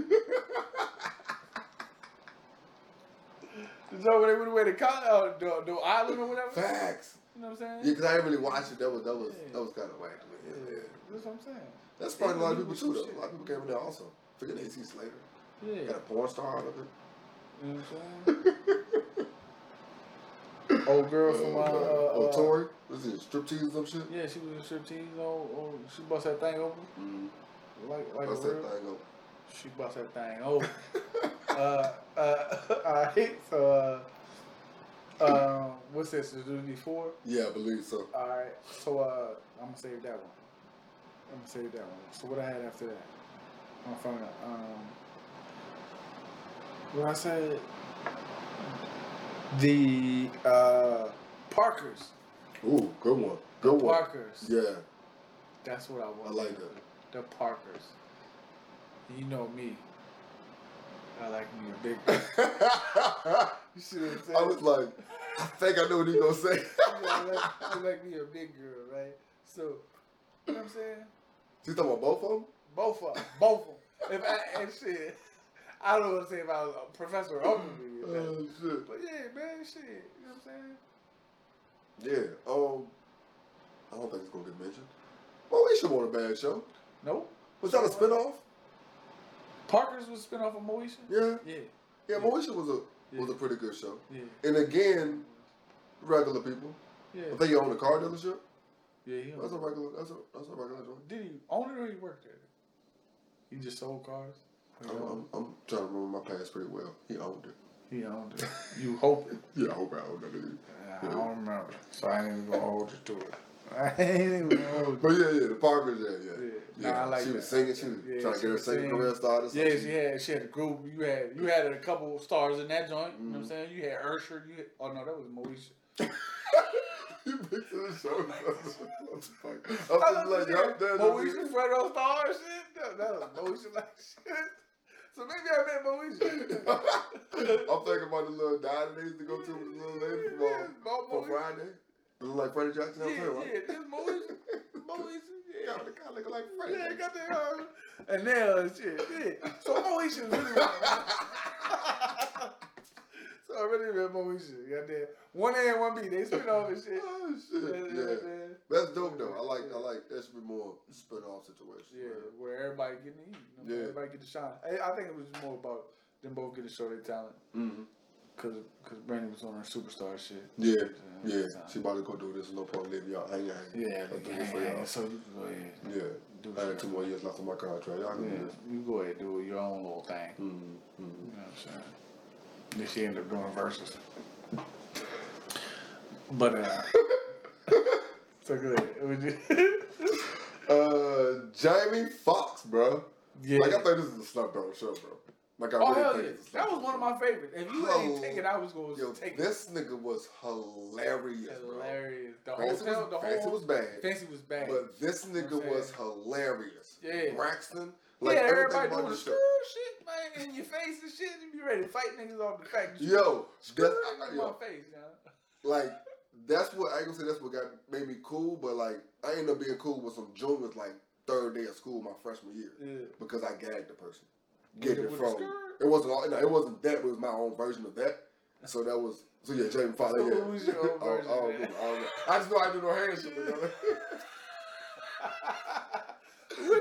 joke when they went away to Con- uh, the, the island or whatever.
Facts.
You know what I'm saying?
Yeah, because I didn't really watch it. That was that was
Yeah.
that was kind of whack to me. Yeah, yeah.
That's what I'm saying.
That's probably a lot of people too, though.
shit.
A lot of people came in there also. Forget AC Slater.
Yeah.
Got a porn star out of it.
You know what I'm saying? (laughs) Old girl from uh, uh,
oh,
uh,
Tori. Was it striptease or some shit?
Yeah, she was in striptease. Oh, oh, she bust that thing open
Mm.
like like
Bust that thing up.
She bust that thing open. (laughs) uh, uh, (laughs) alright, so uh, um, what's this? Is it four?
Yeah, I believe so.
Alright, so uh, I'm gonna save that one. I'm gonna save that one. So what I had after that? I'm from um, what I said. The uh, Parkers.
Ooh, good one. Good one.
Parkers.
Yeah.
That's what I want.
I like that.
The Parkers. You know me. I like me a big. (laughs) you see what I'm saying?
I was like, I think I know what he gonna say. (laughs)
I like, I like me a big girl, right? So, you know what I'm saying?
you talking about both of them?
Both of them. Both of them. If I, and shit, I don't want to say if I was a professor or open me.
Oh shit.
But yeah, man, shit. You know what I'm saying?
Yeah. Um, I don't think it's gonna get mentioned. Well, we should won a bad show.
Nope.
Was that a spinoff?
Parkers was a spin off of Moesha?
Yeah.
Yeah.
Yeah, Moesha was a was a pretty good show.
Yeah.
And again, regular people.
Yeah.
I think he owned a car dealership.
Yeah, he
That's a regular. That's a that's a regular joint.
Did he own it or he worked there? He just sold cars?
I'm, I'm, I'm trying to remember my past pretty well. He owned it.
He owned it. You hope it. (laughs)
Yeah, I hope I owned it.
I don't remember. So I ain't even gonna hold you to it. (laughs) I ain't even gonna hold
But yeah, yeah, the Parkers, yeah, yeah.
Yeah. Nah, I like
she was
that.
singing. She was
Yeah,
trying to get her singing career started.
Yeah, she had she had a group. You had you had a couple stars in that joint. You know
Mm-hmm.
what I'm saying? You had Usher. You had, oh no, that was Moesha. (laughs)
You mixing the show. What the fuck?
I
I'm just
love
like, y'all done
Moesha Fredro Starr shit. That was Moesha like (laughs) shit. So maybe I met Moesha. (laughs)
I'm thinking about the little diner they used to go to with the little lady from,
Yeah,
uh, from Friday. It like Freddie Jackson.
Yeah,
Yeah, right?
yeah, this Moesha. Moesha, yeah.
Kind of, kind of look like Freddie.
Yeah, got that uh, and nail and shit. Yeah. So Moesha was really (laughs) So I really met Moesha. Got that one A and one B. They spin off and shit. (laughs)
Oh shit!
Yeah,
Yeah,
yeah.
that's dope though. I like, I like. That should be more spin-off situation.
Yeah,
man.
where everybody getting to eat. You know,
Yeah.
Everybody get to shine. I, I think it was more about them both getting to show their talent.
Mhm.
Cause, cause Brandy was on her superstar shit.
Yeah,
Yeah.
yeah. She about to go do this. No problem. Leave y'all hang hang.
Yeah, like,
this for y'all.
so you can go ahead.
Yeah.
Do
I had two more years left on my contract. Y'all
Yeah, you go ahead do your own little thing.
Mm-hmm.
You know what I'm saying? Then she ended up doing verses. But uh, (laughs) so good.
Uh, Jamie Foxx, bro.
yeah.
Like I think this is a Slump Dog show, bro. Like I
oh
really
hell
think
yeah,
it's
that was one of my favorites. If you
Oh,
ain't take it, I was gonna
show. Yo,
take it.
this nigga was hilarious, bro.
Hilarious. The
Fancy
hotel,
was,
the
Fancy
whole
was bad,
Fancy was bad.
but this nigga was hilarious.
Yeah.
Braxton, like everything
everybody doing
show.
screw shit, man, in your face and shit. You be ready to fight niggas off the fact you
Yo,
screw
that's,
in
yo,
my face, yeah.
like that's what I ain't gonna say. That's what got made me cool, but like I ended up being cool with some juniors like third day of school my freshman year
Yeah.
because I gagged the person. Getting it from it wasn't all, no, it wasn't that. It was my own version of that. So that was so yeah, Jamie Foxx.
So
yeah.
was your own
I
version
I
of
don't know, I know. I just know I do no hand shit. And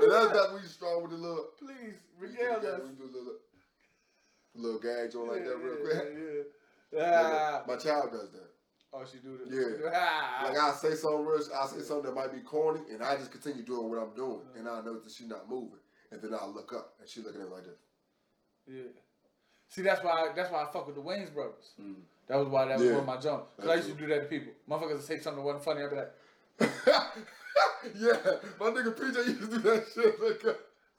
(laughs) that's that we strong with the little.
Please, regale us.
we do little, little gags on like that real
yeah,
quick.
Yeah, (laughs) yeah. Ah.
My child does that.
Oh, she do that.
Yeah. (laughs)
Ah.
Like I say something real, I say something that might be corny, and I just continue doing what I'm doing, and I know that she's not moving, and then I'll look up, and she looking at me like this.
Yeah. See, that's why that's why I fuck with the Wayans brothers.
Mm.
That was why that was
Yeah.
one of my jumps. Cause I used to do that to people. Motherfuckers would say something that wasn't funny. I'd be like, (laughs)
yeah, my nigga PJ used to do that shit, nigga.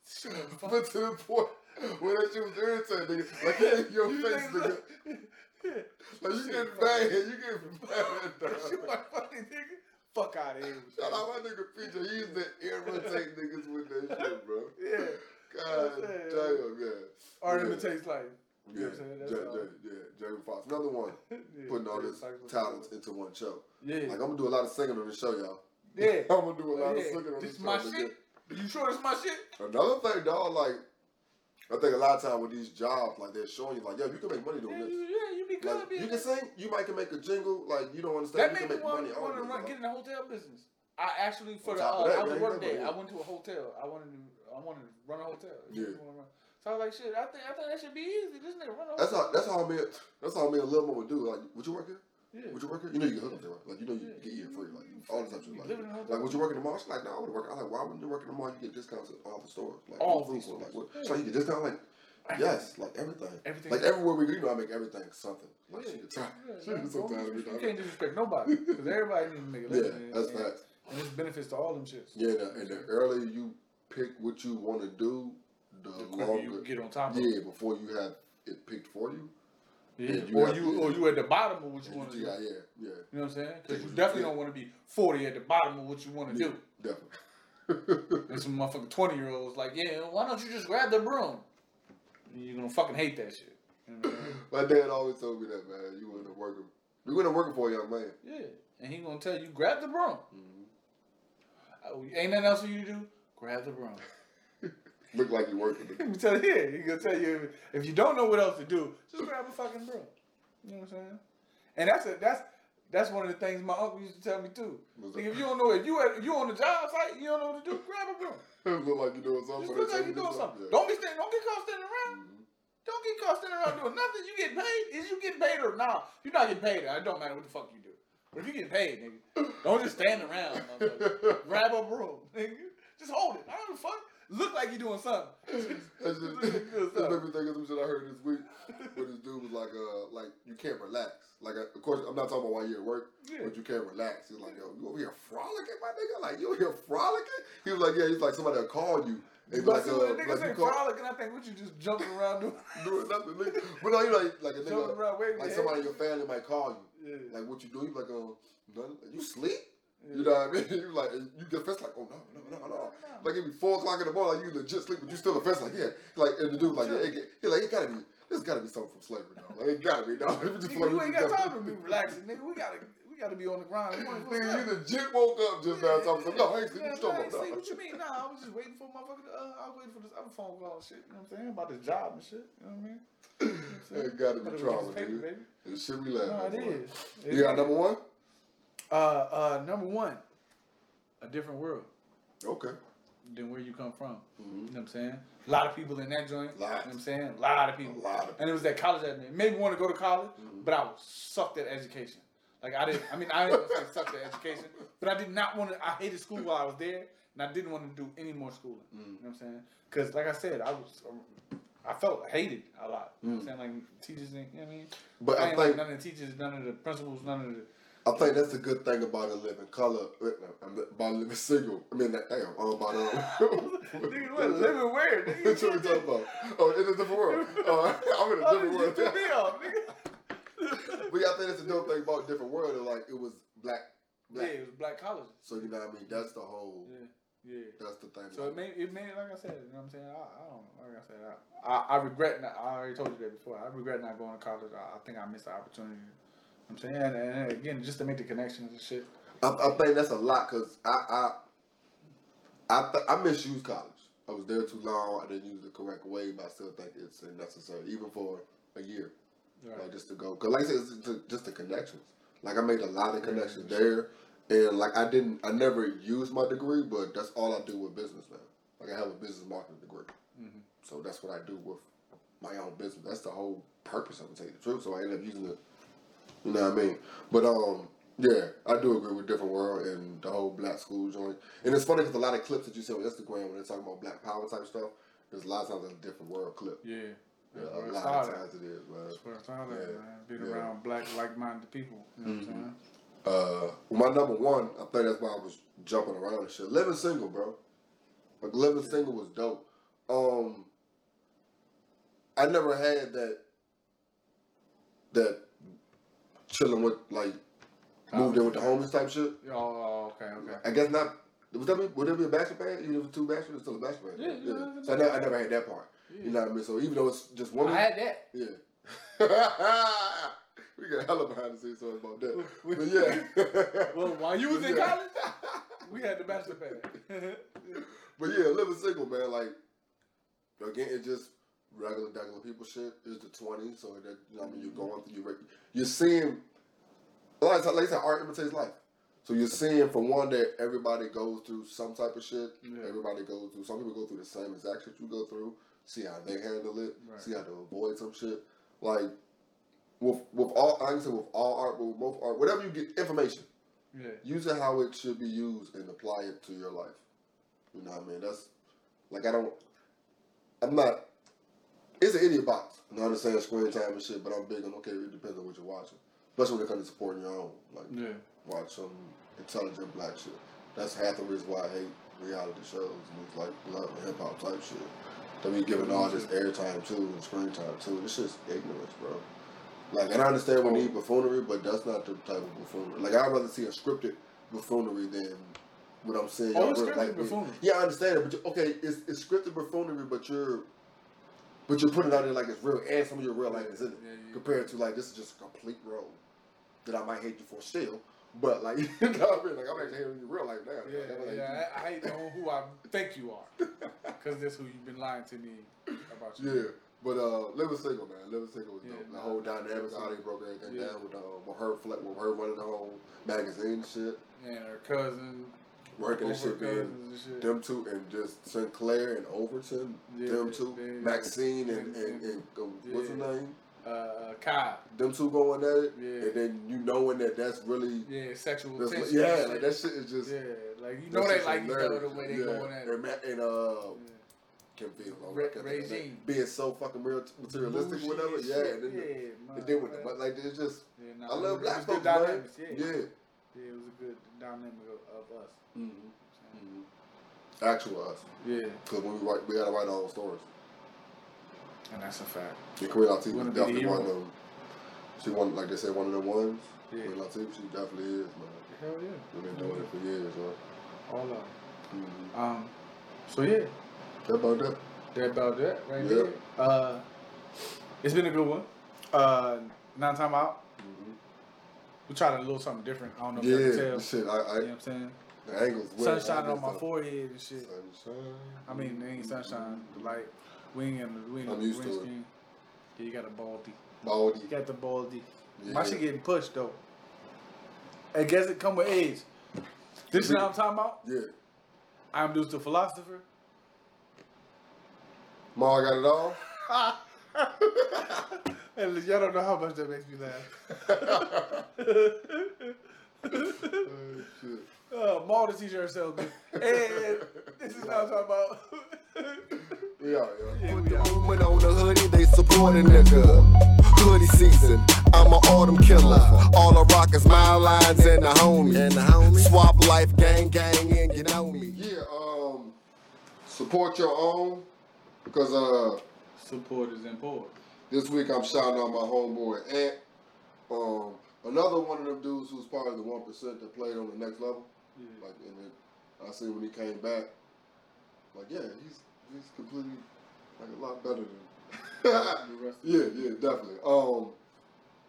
shit, what the fuck?
But to the point where that shit was irritating, nigga. Like, yeah, your
You
face, nigga.
like- (laughs)
Like, you
Shit,
getting mad, you getting mad,
Shit
dog.
wasn't funny, nigga. Fuck out of here.
Shout out my nigga PJ, he used to irritate (laughs) niggas with that shit, bro.
Yeah.
God damn, yeah.
Art
Yeah.
imitates life. You
Yeah,
what I'm saying? That's
J- J- yeah, Jamie Foxx. Another one, (laughs)
Yeah,
putting all
yeah,
this
Fox was
talent
good.
into one show.
Yeah.
Like, I'm gonna do a lot of singing on the show, y'all.
yeah.
I'm gonna do a lot of singing on
This (laughs)
this
my
show.
shit. You sure this my shit?
Another thing, dog, like, I think a lot of time with these jobs, like, they're showing you, like, yo, you can make money doing
Yeah,
this.
You, yeah, you be good.
Like, you can sing, you might can make a jingle, like, you don't
That
understand, you
made
can
me
make
want, to run, get in the hotel business. I actually for
On
the uh,
that,
I was
yeah,
a work day. I went to a hotel. I wanted to I wanted to run a hotel.
Yeah.
So I was like, shit. I think I think that should be easy. This nigga run a
That's
hotel.
how, that's how me, that's how me and Lil Mo would do. Like, would you work here?
Yeah.
Would you work here? You know you get hooked up there, right? Like, you know you
Yeah.
get here free, like, all this type of shit.
You
Like,
living in a hotel.
like, would you work in the mall? She's like, no, I would work. I'm like, why wouldn't you work in the mall? You get discounts at all the stores. Like,
All
food
the
stores. Like, what? So you get discount? Like, yes, like everything.
Everything.
Like, everywhere we go, you know, I make everything something. Like,
Yeah. (laughs)
she could try.
Yeah,
She could sometimes
you can't disrespect nobody because everybody needs to make a
Yeah,
living.
that's
and,
facts.
And it's benefits to all them shits.
Yeah, and the, and the earlier you pick what you want to do, the,
The
longer.
you get on top
yeah,
it.
before you have it picked for you.
Yeah.
Yeah, you
or you
to-
or you at the bottom of what you want to do.
yeah, yeah, yeah,
You know what I'm saying? Because you
Yeah.
definitely don't want to be 40 at the bottom of what you want to
yeah,
do.
definitely. (laughs)
And some motherfucking 20 year olds like, yeah, why don't you just grab the broom? You're gonna fucking hate that shit. You know?
My dad always told me that, man. You went to working. You went to working for a young man.
yeah. And he gonna tell you, grab the broom.
Mhm.
Uh, ain't nothing else for you to do? Grab the broom. (laughs)
Look like you're working.
Let (laughs) me tell you, yeah, he gonna tell you if, if you don't know what else to do, just grab a fucking broom. You know what I'm saying? And that's a that's that's one of the things my uncle used to tell me too.
That?
if you don't know if you at, you on the job site, you don't know what to do, grab a broom.
Look like you doing something.
Just look like you
to
doing something. Don't be standing. Don't get caught standing around.
Mhm.
Don't get caught standing around doing nothing. You get paid. Is you get paid or not? You're not getting paid. It don't matter what the fuck you do. But if you get paid, nigga, don't just stand around. (laughs) Grab a broom, nigga. Just hold it. I don't give a fuck. Look like you doing something. (laughs)
That's just,
doing
that made me think of some shit I heard this week. Where this dude was like, uh, like you can't relax. Like, uh, of course, I'm not talking about while you're at work,
Yeah.
but you can't relax. He's like, yo, you over here frolicking, my nigga? Like, you over here frolicking? He was like, yeah. He's like somebody will call you. They
But
like,
see,
uh,
when a nigga
like call,
frolic, and I think what you just jumping around doing, (laughs)
doing nothing, nigga. But no, you like, like a nigga,
around
like somebody in your family might call you
Yeah.
Like what you do? You like um, nothing. You sleep? You know what I mean? (laughs) You like you get fast like oh no no no no. Like it be four o'clock in the morning, like you legit sleep, but you still offense like yeah. Like and the dude like yeah, it, he like it gotta be. This gotta be something from slavery, dog. Like it gotta be, dog. (laughs) Just
Nigga, you ain't got time to be relaxing, nigga. We gotta, we gotta be on the grind. (laughs)
Nigga, you legit woke up just now talking. some- No, I ain't sleep. You
ain't
about?
sleep. What you mean? Nah, I was just waiting for motherfucker. To, uh, I was waiting for this other phone call and shit. You know what I'm saying about this job and shit. You know what I mean? You know what I'm saying?
It gotta be trauma, dude.
baby.
This shit we
No, it is.
You got number one?
Uh, uh, number one, a different world
Okay.
than where you come from.
Mhm.
You know what I'm saying? A lot of people in that joint.
Lot.
You know what I'm saying? A lot of people.
A lot of people.
And it was that college that made me want to go to college,
Mhm.
but I was sucked at education. Like I didn't. I mean, I didn't say sucked at education, but I did not want to. I hated school while I was there, and I didn't want to do any more schooling.
Mm.
You know what I'm saying? Because, like I said, I was. I felt hated a lot. You know what I'm saying? Like teachers, you know what I mean?
But
I
I
ain't like none of the teachers, none of the principals, none of the.
I think that's the good thing about a living color, uh, about living single. I mean, that, damn, uh, about um.
Nigga, what (laughs) living where? Nigga,
What you talking about? Oh, in a different world. Uh, (laughs) I'm in a (laughs)
Oh,
different world.
me off, nigga.
But yeah, I think that's the dope thing about different world. is, Like it was black,
Yeah,
black.
it was black colleges.
So you know what I mean? That's the whole.
Yeah, yeah.
That's the thing.
So it made it made like I said, you know what I'm saying. I, I don't know, like I said. I, I, I regret. Not, I already told you that before. I regret not going to college. I, I think I missed the opportunity. You know what I'm saying, and, and again, just to make the connections and shit.
I, I think that's a lot because I I I, th- I misused college. I was there too long. I didn't use the correct way, but I still think it's necessary, even for a year,
Right.
like just to go. Cause like I said, it's just, the connections. Like I made a lot of
Yeah,
connections
sure.
there, and like I didn't, I never used my degree, but that's all I do with business now. Like I have a business marketing degree,
Mhm.
so that's what I do with my own business. That's the whole purpose of it. To tell you the truth, so I end up using it. You know what I mean? But um, yeah, I do agree with Different World and the whole black school joint. And it's funny because a lot of clips that you see on Instagram when they're talking about black power type stuff, there's a lot of times a Different World clip.
Yeah,
Yeah, a lot of times it is, man.
That's where started,
Yeah,
man. Being
yeah.
around black, like-minded people. You know what I'm saying?
Uh, my number one, I think that's why I was jumping around and shit. Living single, bro. Like living single was dope. Um, I never had that that chilling with like oh. moved in with the homies type shit.
Oh, oh okay, okay.
I guess not. Would that be would that be a bachelor pad? If it's two bachelors, it's still a bachelor pad.
Yeah, yeah,
So I never, I never had that part. You know what I mean? So even though it's just one,
I had that.
yeah. (laughs) we got hella behind the scenes stories about that. (laughs) But yeah. (laughs)
Well, while you was
But
in
yeah.
college, we had the bachelor pad.
But yeah, living single, man. Like again, it's just regular, regular people shit. is the twenties, so that you know, what I mean, you're going mm-hmm. through, you're, you're seeing. A lot of times, like I said, art imitates life. So you're seeing, for one, that everybody goes through some type of shit.
Yeah.
Everybody goes through. Some people go through the same exact shit you go through. See how they handle it.
Right.
See how to avoid some shit. Like with with all, I can say with all art, but with both art, whatever you get information
yeah.
use it how it should be used and apply it to your life. You know what I mean? That's like I don't. I'm not. It's an idiot box. And I understand screen time and shit, but I'm big on okay. It depends on what you're watching, especially when it comes to supporting your own. Like
Yeah.
watch some intelligent black shit. That's half the reason why I hate reality shows and it's like love and hip hop type shit. They be giving all this airtime too and screen time too. It's just ignorance, bro. Like, and I understand we oh. need buffoonery, but that's not the type of buffoonery. Like, I'd rather see a scripted buffoonery than what I'm saying.
Oh, it's scripted
like
buffoonery.
Yeah, I understand it, but you, okay, it's, it's scripted buffoonery, but you're, but you're putting it out there like it's real, and some of your real life is in it,
Yeah, yeah.
compared to like this is just a complete role that I might hate you for still, but like (laughs) you know I mean? Like I'm actually hating you real life now.
Yeah,
Like, like,
yeah. I, I hate know who I think you are, (laughs) because that's who you've been lying to me about. You.
Yeah, but uh, living single, man, living single was
Yeah,
dope. The
nah,
whole
nah,
dynamic, how they broke everything
Yeah.
down with uh, with her, with her running the whole magazine and shit,
and her cousin,
working and shit, being them two, and just Synclaire and Overton,
Yeah,
them two, Maxine and, and,
and-
and, what's her name?
uh, uh, Kyle.
Them two going at it,
Yeah.
and then you knowing that that's really,
Yeah, sexual
that's,
tension.
yeah, like that shit is just.
Yeah, like you know they like each other the way they
yeah.
going at it.
and, uh, I don't
Re-
I can't of her name.
Regine.
being so fucking real materialistic, or whatever. Yeah,
shit.
and then the-
yeah,
It did with it, but like it's just
Yeah, nah,
I love black
it was
folks, man.
Yeah,
Yeah.
yeah, it was a good dynamic of, of us.
Mm-hmm. Mm-hmm. Actual us,
Yeah,
because when we write, we gotta write our own stories.
and that's a fact.
And Queen Latifah
Wanna
was
be the
definitely one of them. She one like they say one of the ones.
Yeah.
Queen Latifah, she definitely is, man.
Hell yeah.
We've been doing it for years, man.
All of them.
Mm-hmm.
Um, so yeah,
That about that.
that about that right
Yeah.
there. Uh, it's been a good one. Uh, nine time out. We tried a little something different. I don't know if you
Yeah,
can tell.
shit. I, I
You know what I'm saying?
The angles.
Sun
way-
shining on my
guess
forehead and shit.
Sunshine.
I mean, it ain't sunshine. The light. We ain't in the we ain't
I'm
the
used to it.
Yeah, you got a baldy.
Baldy.
You got the baldy. My
Yeah.
shit getting pushed though. I guess it come with age. This is what I'm talking about.
Yeah.
I'm just a philosopher.
Ma got it all. (laughs)
Look, y'all don't know how much that makes me laugh. (laughs)
Oh, shit.
Uh, Maul the t-shirt salesman. And this is what I'm talking about. (laughs)
Yeah, yeah.
Yeah,
Put
we
the
out.
movement on the hoodie, they support a nigga. Hoodie season, I'm an autumn killer. All I rock is my lines and the homie. And the homie. Swap life, gang, gang, and you know me.
Yeah, um, support your own because uh,
Support is important.
this week I'm shouting out my homeboy Ant. Um, another one of them dudes who's part of the one percent that played on the next level.
Yeah.
Like, and it, I see when he came back, like, yeah, he's he's completely like a lot better than. (laughs)
The rest of
yeah, yeah, definitely. Um,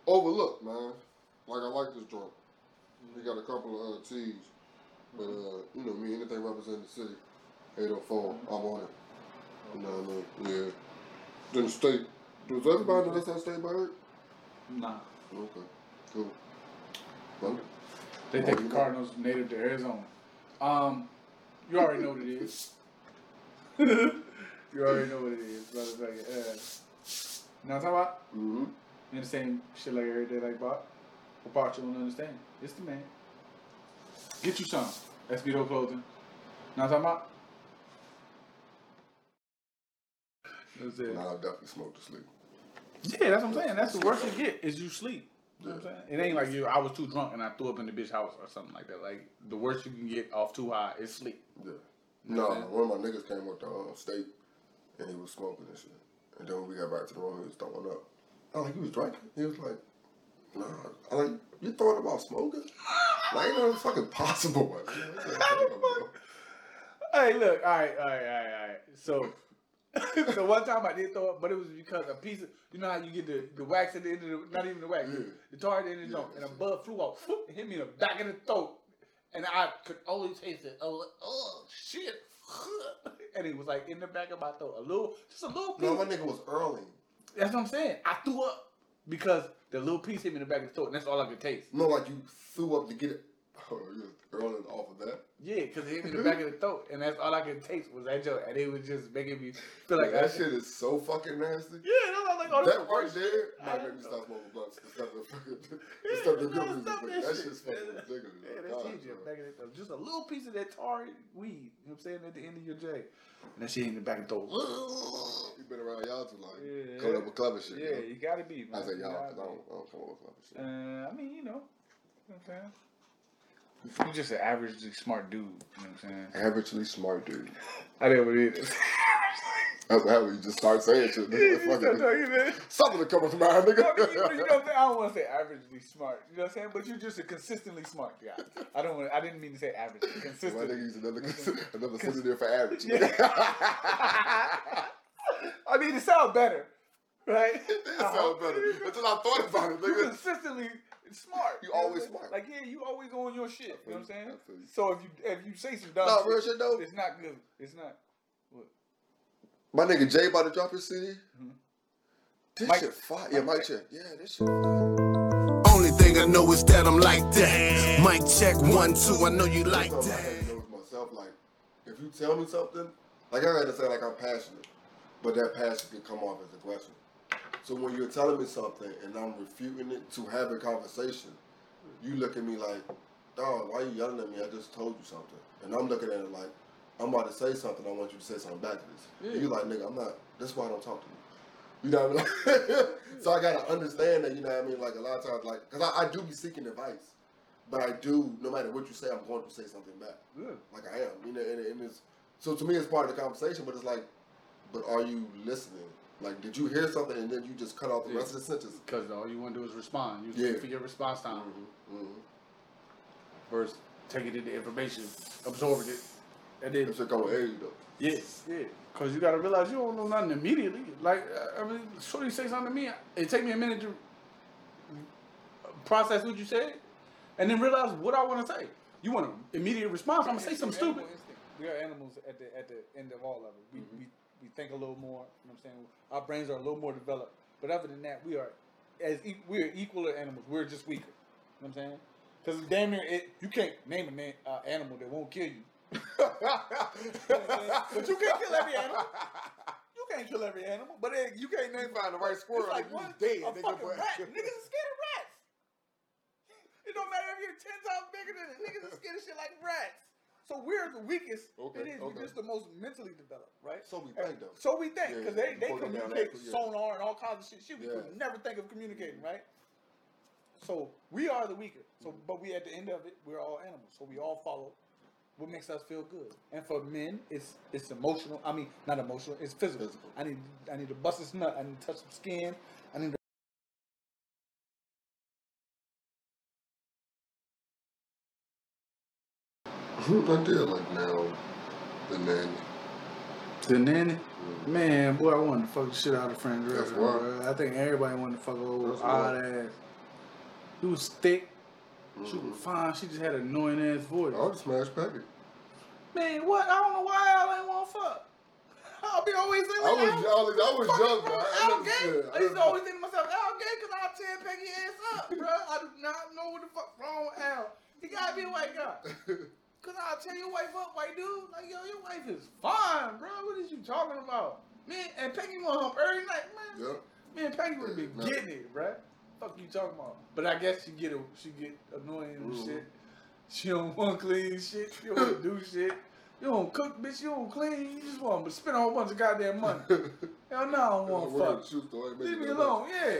overlooked, man. Like I like this joint. He got a couple of uh, T's, but uh, you know me, anything representing the city, 804, I'm on it. You know what I mean? Yeah. Then state. Does everybody know that's how state bird?
Nah.
Okay, cool. Well,
They think the Cardinals native to Arizona. Um, you already know what it is. (laughs) you already know what it is, motherfucker. Uh, you know what I'm talking about?
mm-hmm.
You understand shit like every day like Bot? What part you don't understand? It's the man. Get you some. Espedo clothing. Know what I'm talking about? That's it.
Nah, I definitely smoke to sleep.
Yeah, that's what I'm saying. That's the worst you get is you sleep. You know what I'm saying? It ain't like you. I was too drunk and I threw up in the bitch house or something like that. Like the worst you can get off too high is sleep.
Yeah. No, one of my niggas came up to um, state and he was smoking and shit. And then when we got back to the room, he was throwing up. I was like, you was drinking? He was like, nah. I like, you thought about smoking? like, you know, it's fucking (laughs) possible.
Hey, look. All right, all right, all right, all right. So, (laughs) so one time I did throw up, but it was because a piece of you know how you get the, the wax at the end of the not even the wax,
Yeah.
the tar at the end of the
Yeah,
and a bug flew out, it hit me in the back of the throat, and I could only taste it. I was like, oh shit, (laughs) and it was like in the back of my throat, a little, just a little piece.
no, my nigga was early.
That's what I'm saying. I threw up because the little piece hit me in the back of the throat, and that's all I could taste.
No, like you threw up to get it. Oh, was early off of that?
Yeah, because it hit me in the (laughs) back of the throat, and that's all I could taste was that joke, and it was just making me feel like
that
I
shit is so fucking nasty.
Yeah, that's all like, oh,
That right there might make me stop smoking blunts. The stuff that fucking, (laughs) the stuff that
Yeah,
good music.
that
That
shit.
shit's fucking ridiculous.
Yeah, that's. Back in the, just a little piece of that tar weed. You know what I'm saying? At the end of your J. And that shit in the back of the throat.
You been around y'all too long.
Yeah.
Coming up with clever shit.
Yeah,
you
you gotta be.
know? I
Man.
say y'all because I I don't come up with clever shit.
Uh, I mean, you know. You know what I'm saying? You're just an averagely smart dude. You know what I'm saying?
Averagely smart dude.
I know what it is. (laughs)
That's how you just start saying shit. Nigga, something come up to mind,
I mean, you, know,
nigga.
you know I'm? I don't want to say averagely smart. You know what I'm saying? But you're just a consistently smart guy. I don't. Want, I didn't mean to say average.
My nigga
Consistent.
use another (laughs) another synonym for average. Yeah. (laughs)
I mean, it sounds better, right?
It sounds better. Uh-huh. Until I thought about it,
You
nigga.
Consistently smart.
You
know
always
I'm
smart.
Like yeah, you always on your shit. You know what I'm saying?
I feel you.
So if you if you say some dumb
No,
shit,
real shit though.
it's not good. It's not. What?
My nigga Jay about to drop his CD. Mm-hmm. This
Mike-
shit fire. Yeah, Mike check. Yeah, this shit fire.
Only thing I know is that I'm like that. Mike check one, two, I know you like
Something I
that.
had to know myself, like, if you tell me something, like I had to say, like I'm passionate, but that passion can come off as aggression. So when you're telling me something and I'm refuting it to have a conversation, you look at me like, dog, why are you yelling at me? I just told you something, and I'm looking at it like, I'm about to say something. I want you to say something back to this. And you're mm. like, nigga, I'm not. That's why I don't talk to you. You know what I mean? (laughs) so I gotta understand that. You know what I mean? Like a lot of times, like, cause I, I do be seeking advice, but I do. No matter what you say, I'm going to say something back
Good.
like I am. You know, and, and it's so to me it's part of the conversation, but it's like, but are you listening Like, did you hear something and then you just cut off the
Yeah.
rest of the sentence?
Because all you want to do is respond. You
Yeah.
yeah. for your response time
Mm-hmm.
versus taking in the information, absorbing it, and then
It's just gonna aid you though.
Yeah, yeah. Cause you gotta realize you don't know nothing immediately. Like uh, I mean, Shorty say something to me, it take me a minute to process what you said, and then realize what I want to say. You want an immediate response? I'm gonna say something stupid.
Animal instinct. We are animals at the at the end of all of it. We, we we think a little more. You know what I'm saying? Our brains are a little more developed. But other than that, we are as e- we are equal to animals. We're just weaker. You know what I'm saying? Because damn near it, you can't name an uh, animal that won't kill you. You know what I'm saying? but you can't kill every animal. You can't kill every animal, but then you can't name
find the right squirrel,
It's like one
dead,
a
nigga,
fucking
but-
rat. (laughs) Niggas are scared of rats. It don't matter if you're ten times bigger than it. Niggas are scared of shit like rats. So we're the weakest.
Okay,
it is.
okay.
We're just the most mentally developed, right?
So we
And
think though.
So we think
Yeah,
because they they
down
communicate
yeah.
sonar and all kinds of shit. Shit we
Yeah.
could never think of communicating, right? So we are the weaker. So
Mm-hmm.
but we at the end of it, we're all animals. So we all follow what makes us feel good. And for men, it's it's emotional. I mean, not emotional. It's physical.
Physical.
I need I need to bust this nut. I need to touch some skin. I need to
I did like now the nanny.
The nanny, man, boy, I wanted to fuck the shit out of Fran
That's
Drescher.
why.
I think everybody wanted to fuck old
That's
odd ass. He was thick. She
Mhm.
was fine. She just had an annoying ass voice.
I would smash Peggy.
Man, what? I don't know why y'all ain't want to fuck. (laughs) I'll be always thinking
I
like,
was, I was, I was young, bro. I never-
gay.
I
I used to always think to myself, Al gay because I'll tear Peggy ass up, (laughs) bro. I do not know what the fuck wrong with Al. He gotta be a white guy. Cause I'll tear your wife up, white dude. Like, yo, your wife is fine, bro. What is you talking about? Man, and Peggy want home every night, man.
Yep.
Man, Peggy would be getting it, bro. Fuck you talking about? But I guess she get it. She get annoying and shit. She don't (laughs) want clean shit. She don't want to do (laughs) shit. You don't cook, bitch. You don't clean. You just want to spend a whole bunch of goddamn money. (laughs) Hell no, I don't want to fuck.
the shoe store, ain't
Leave me alone. Yeah.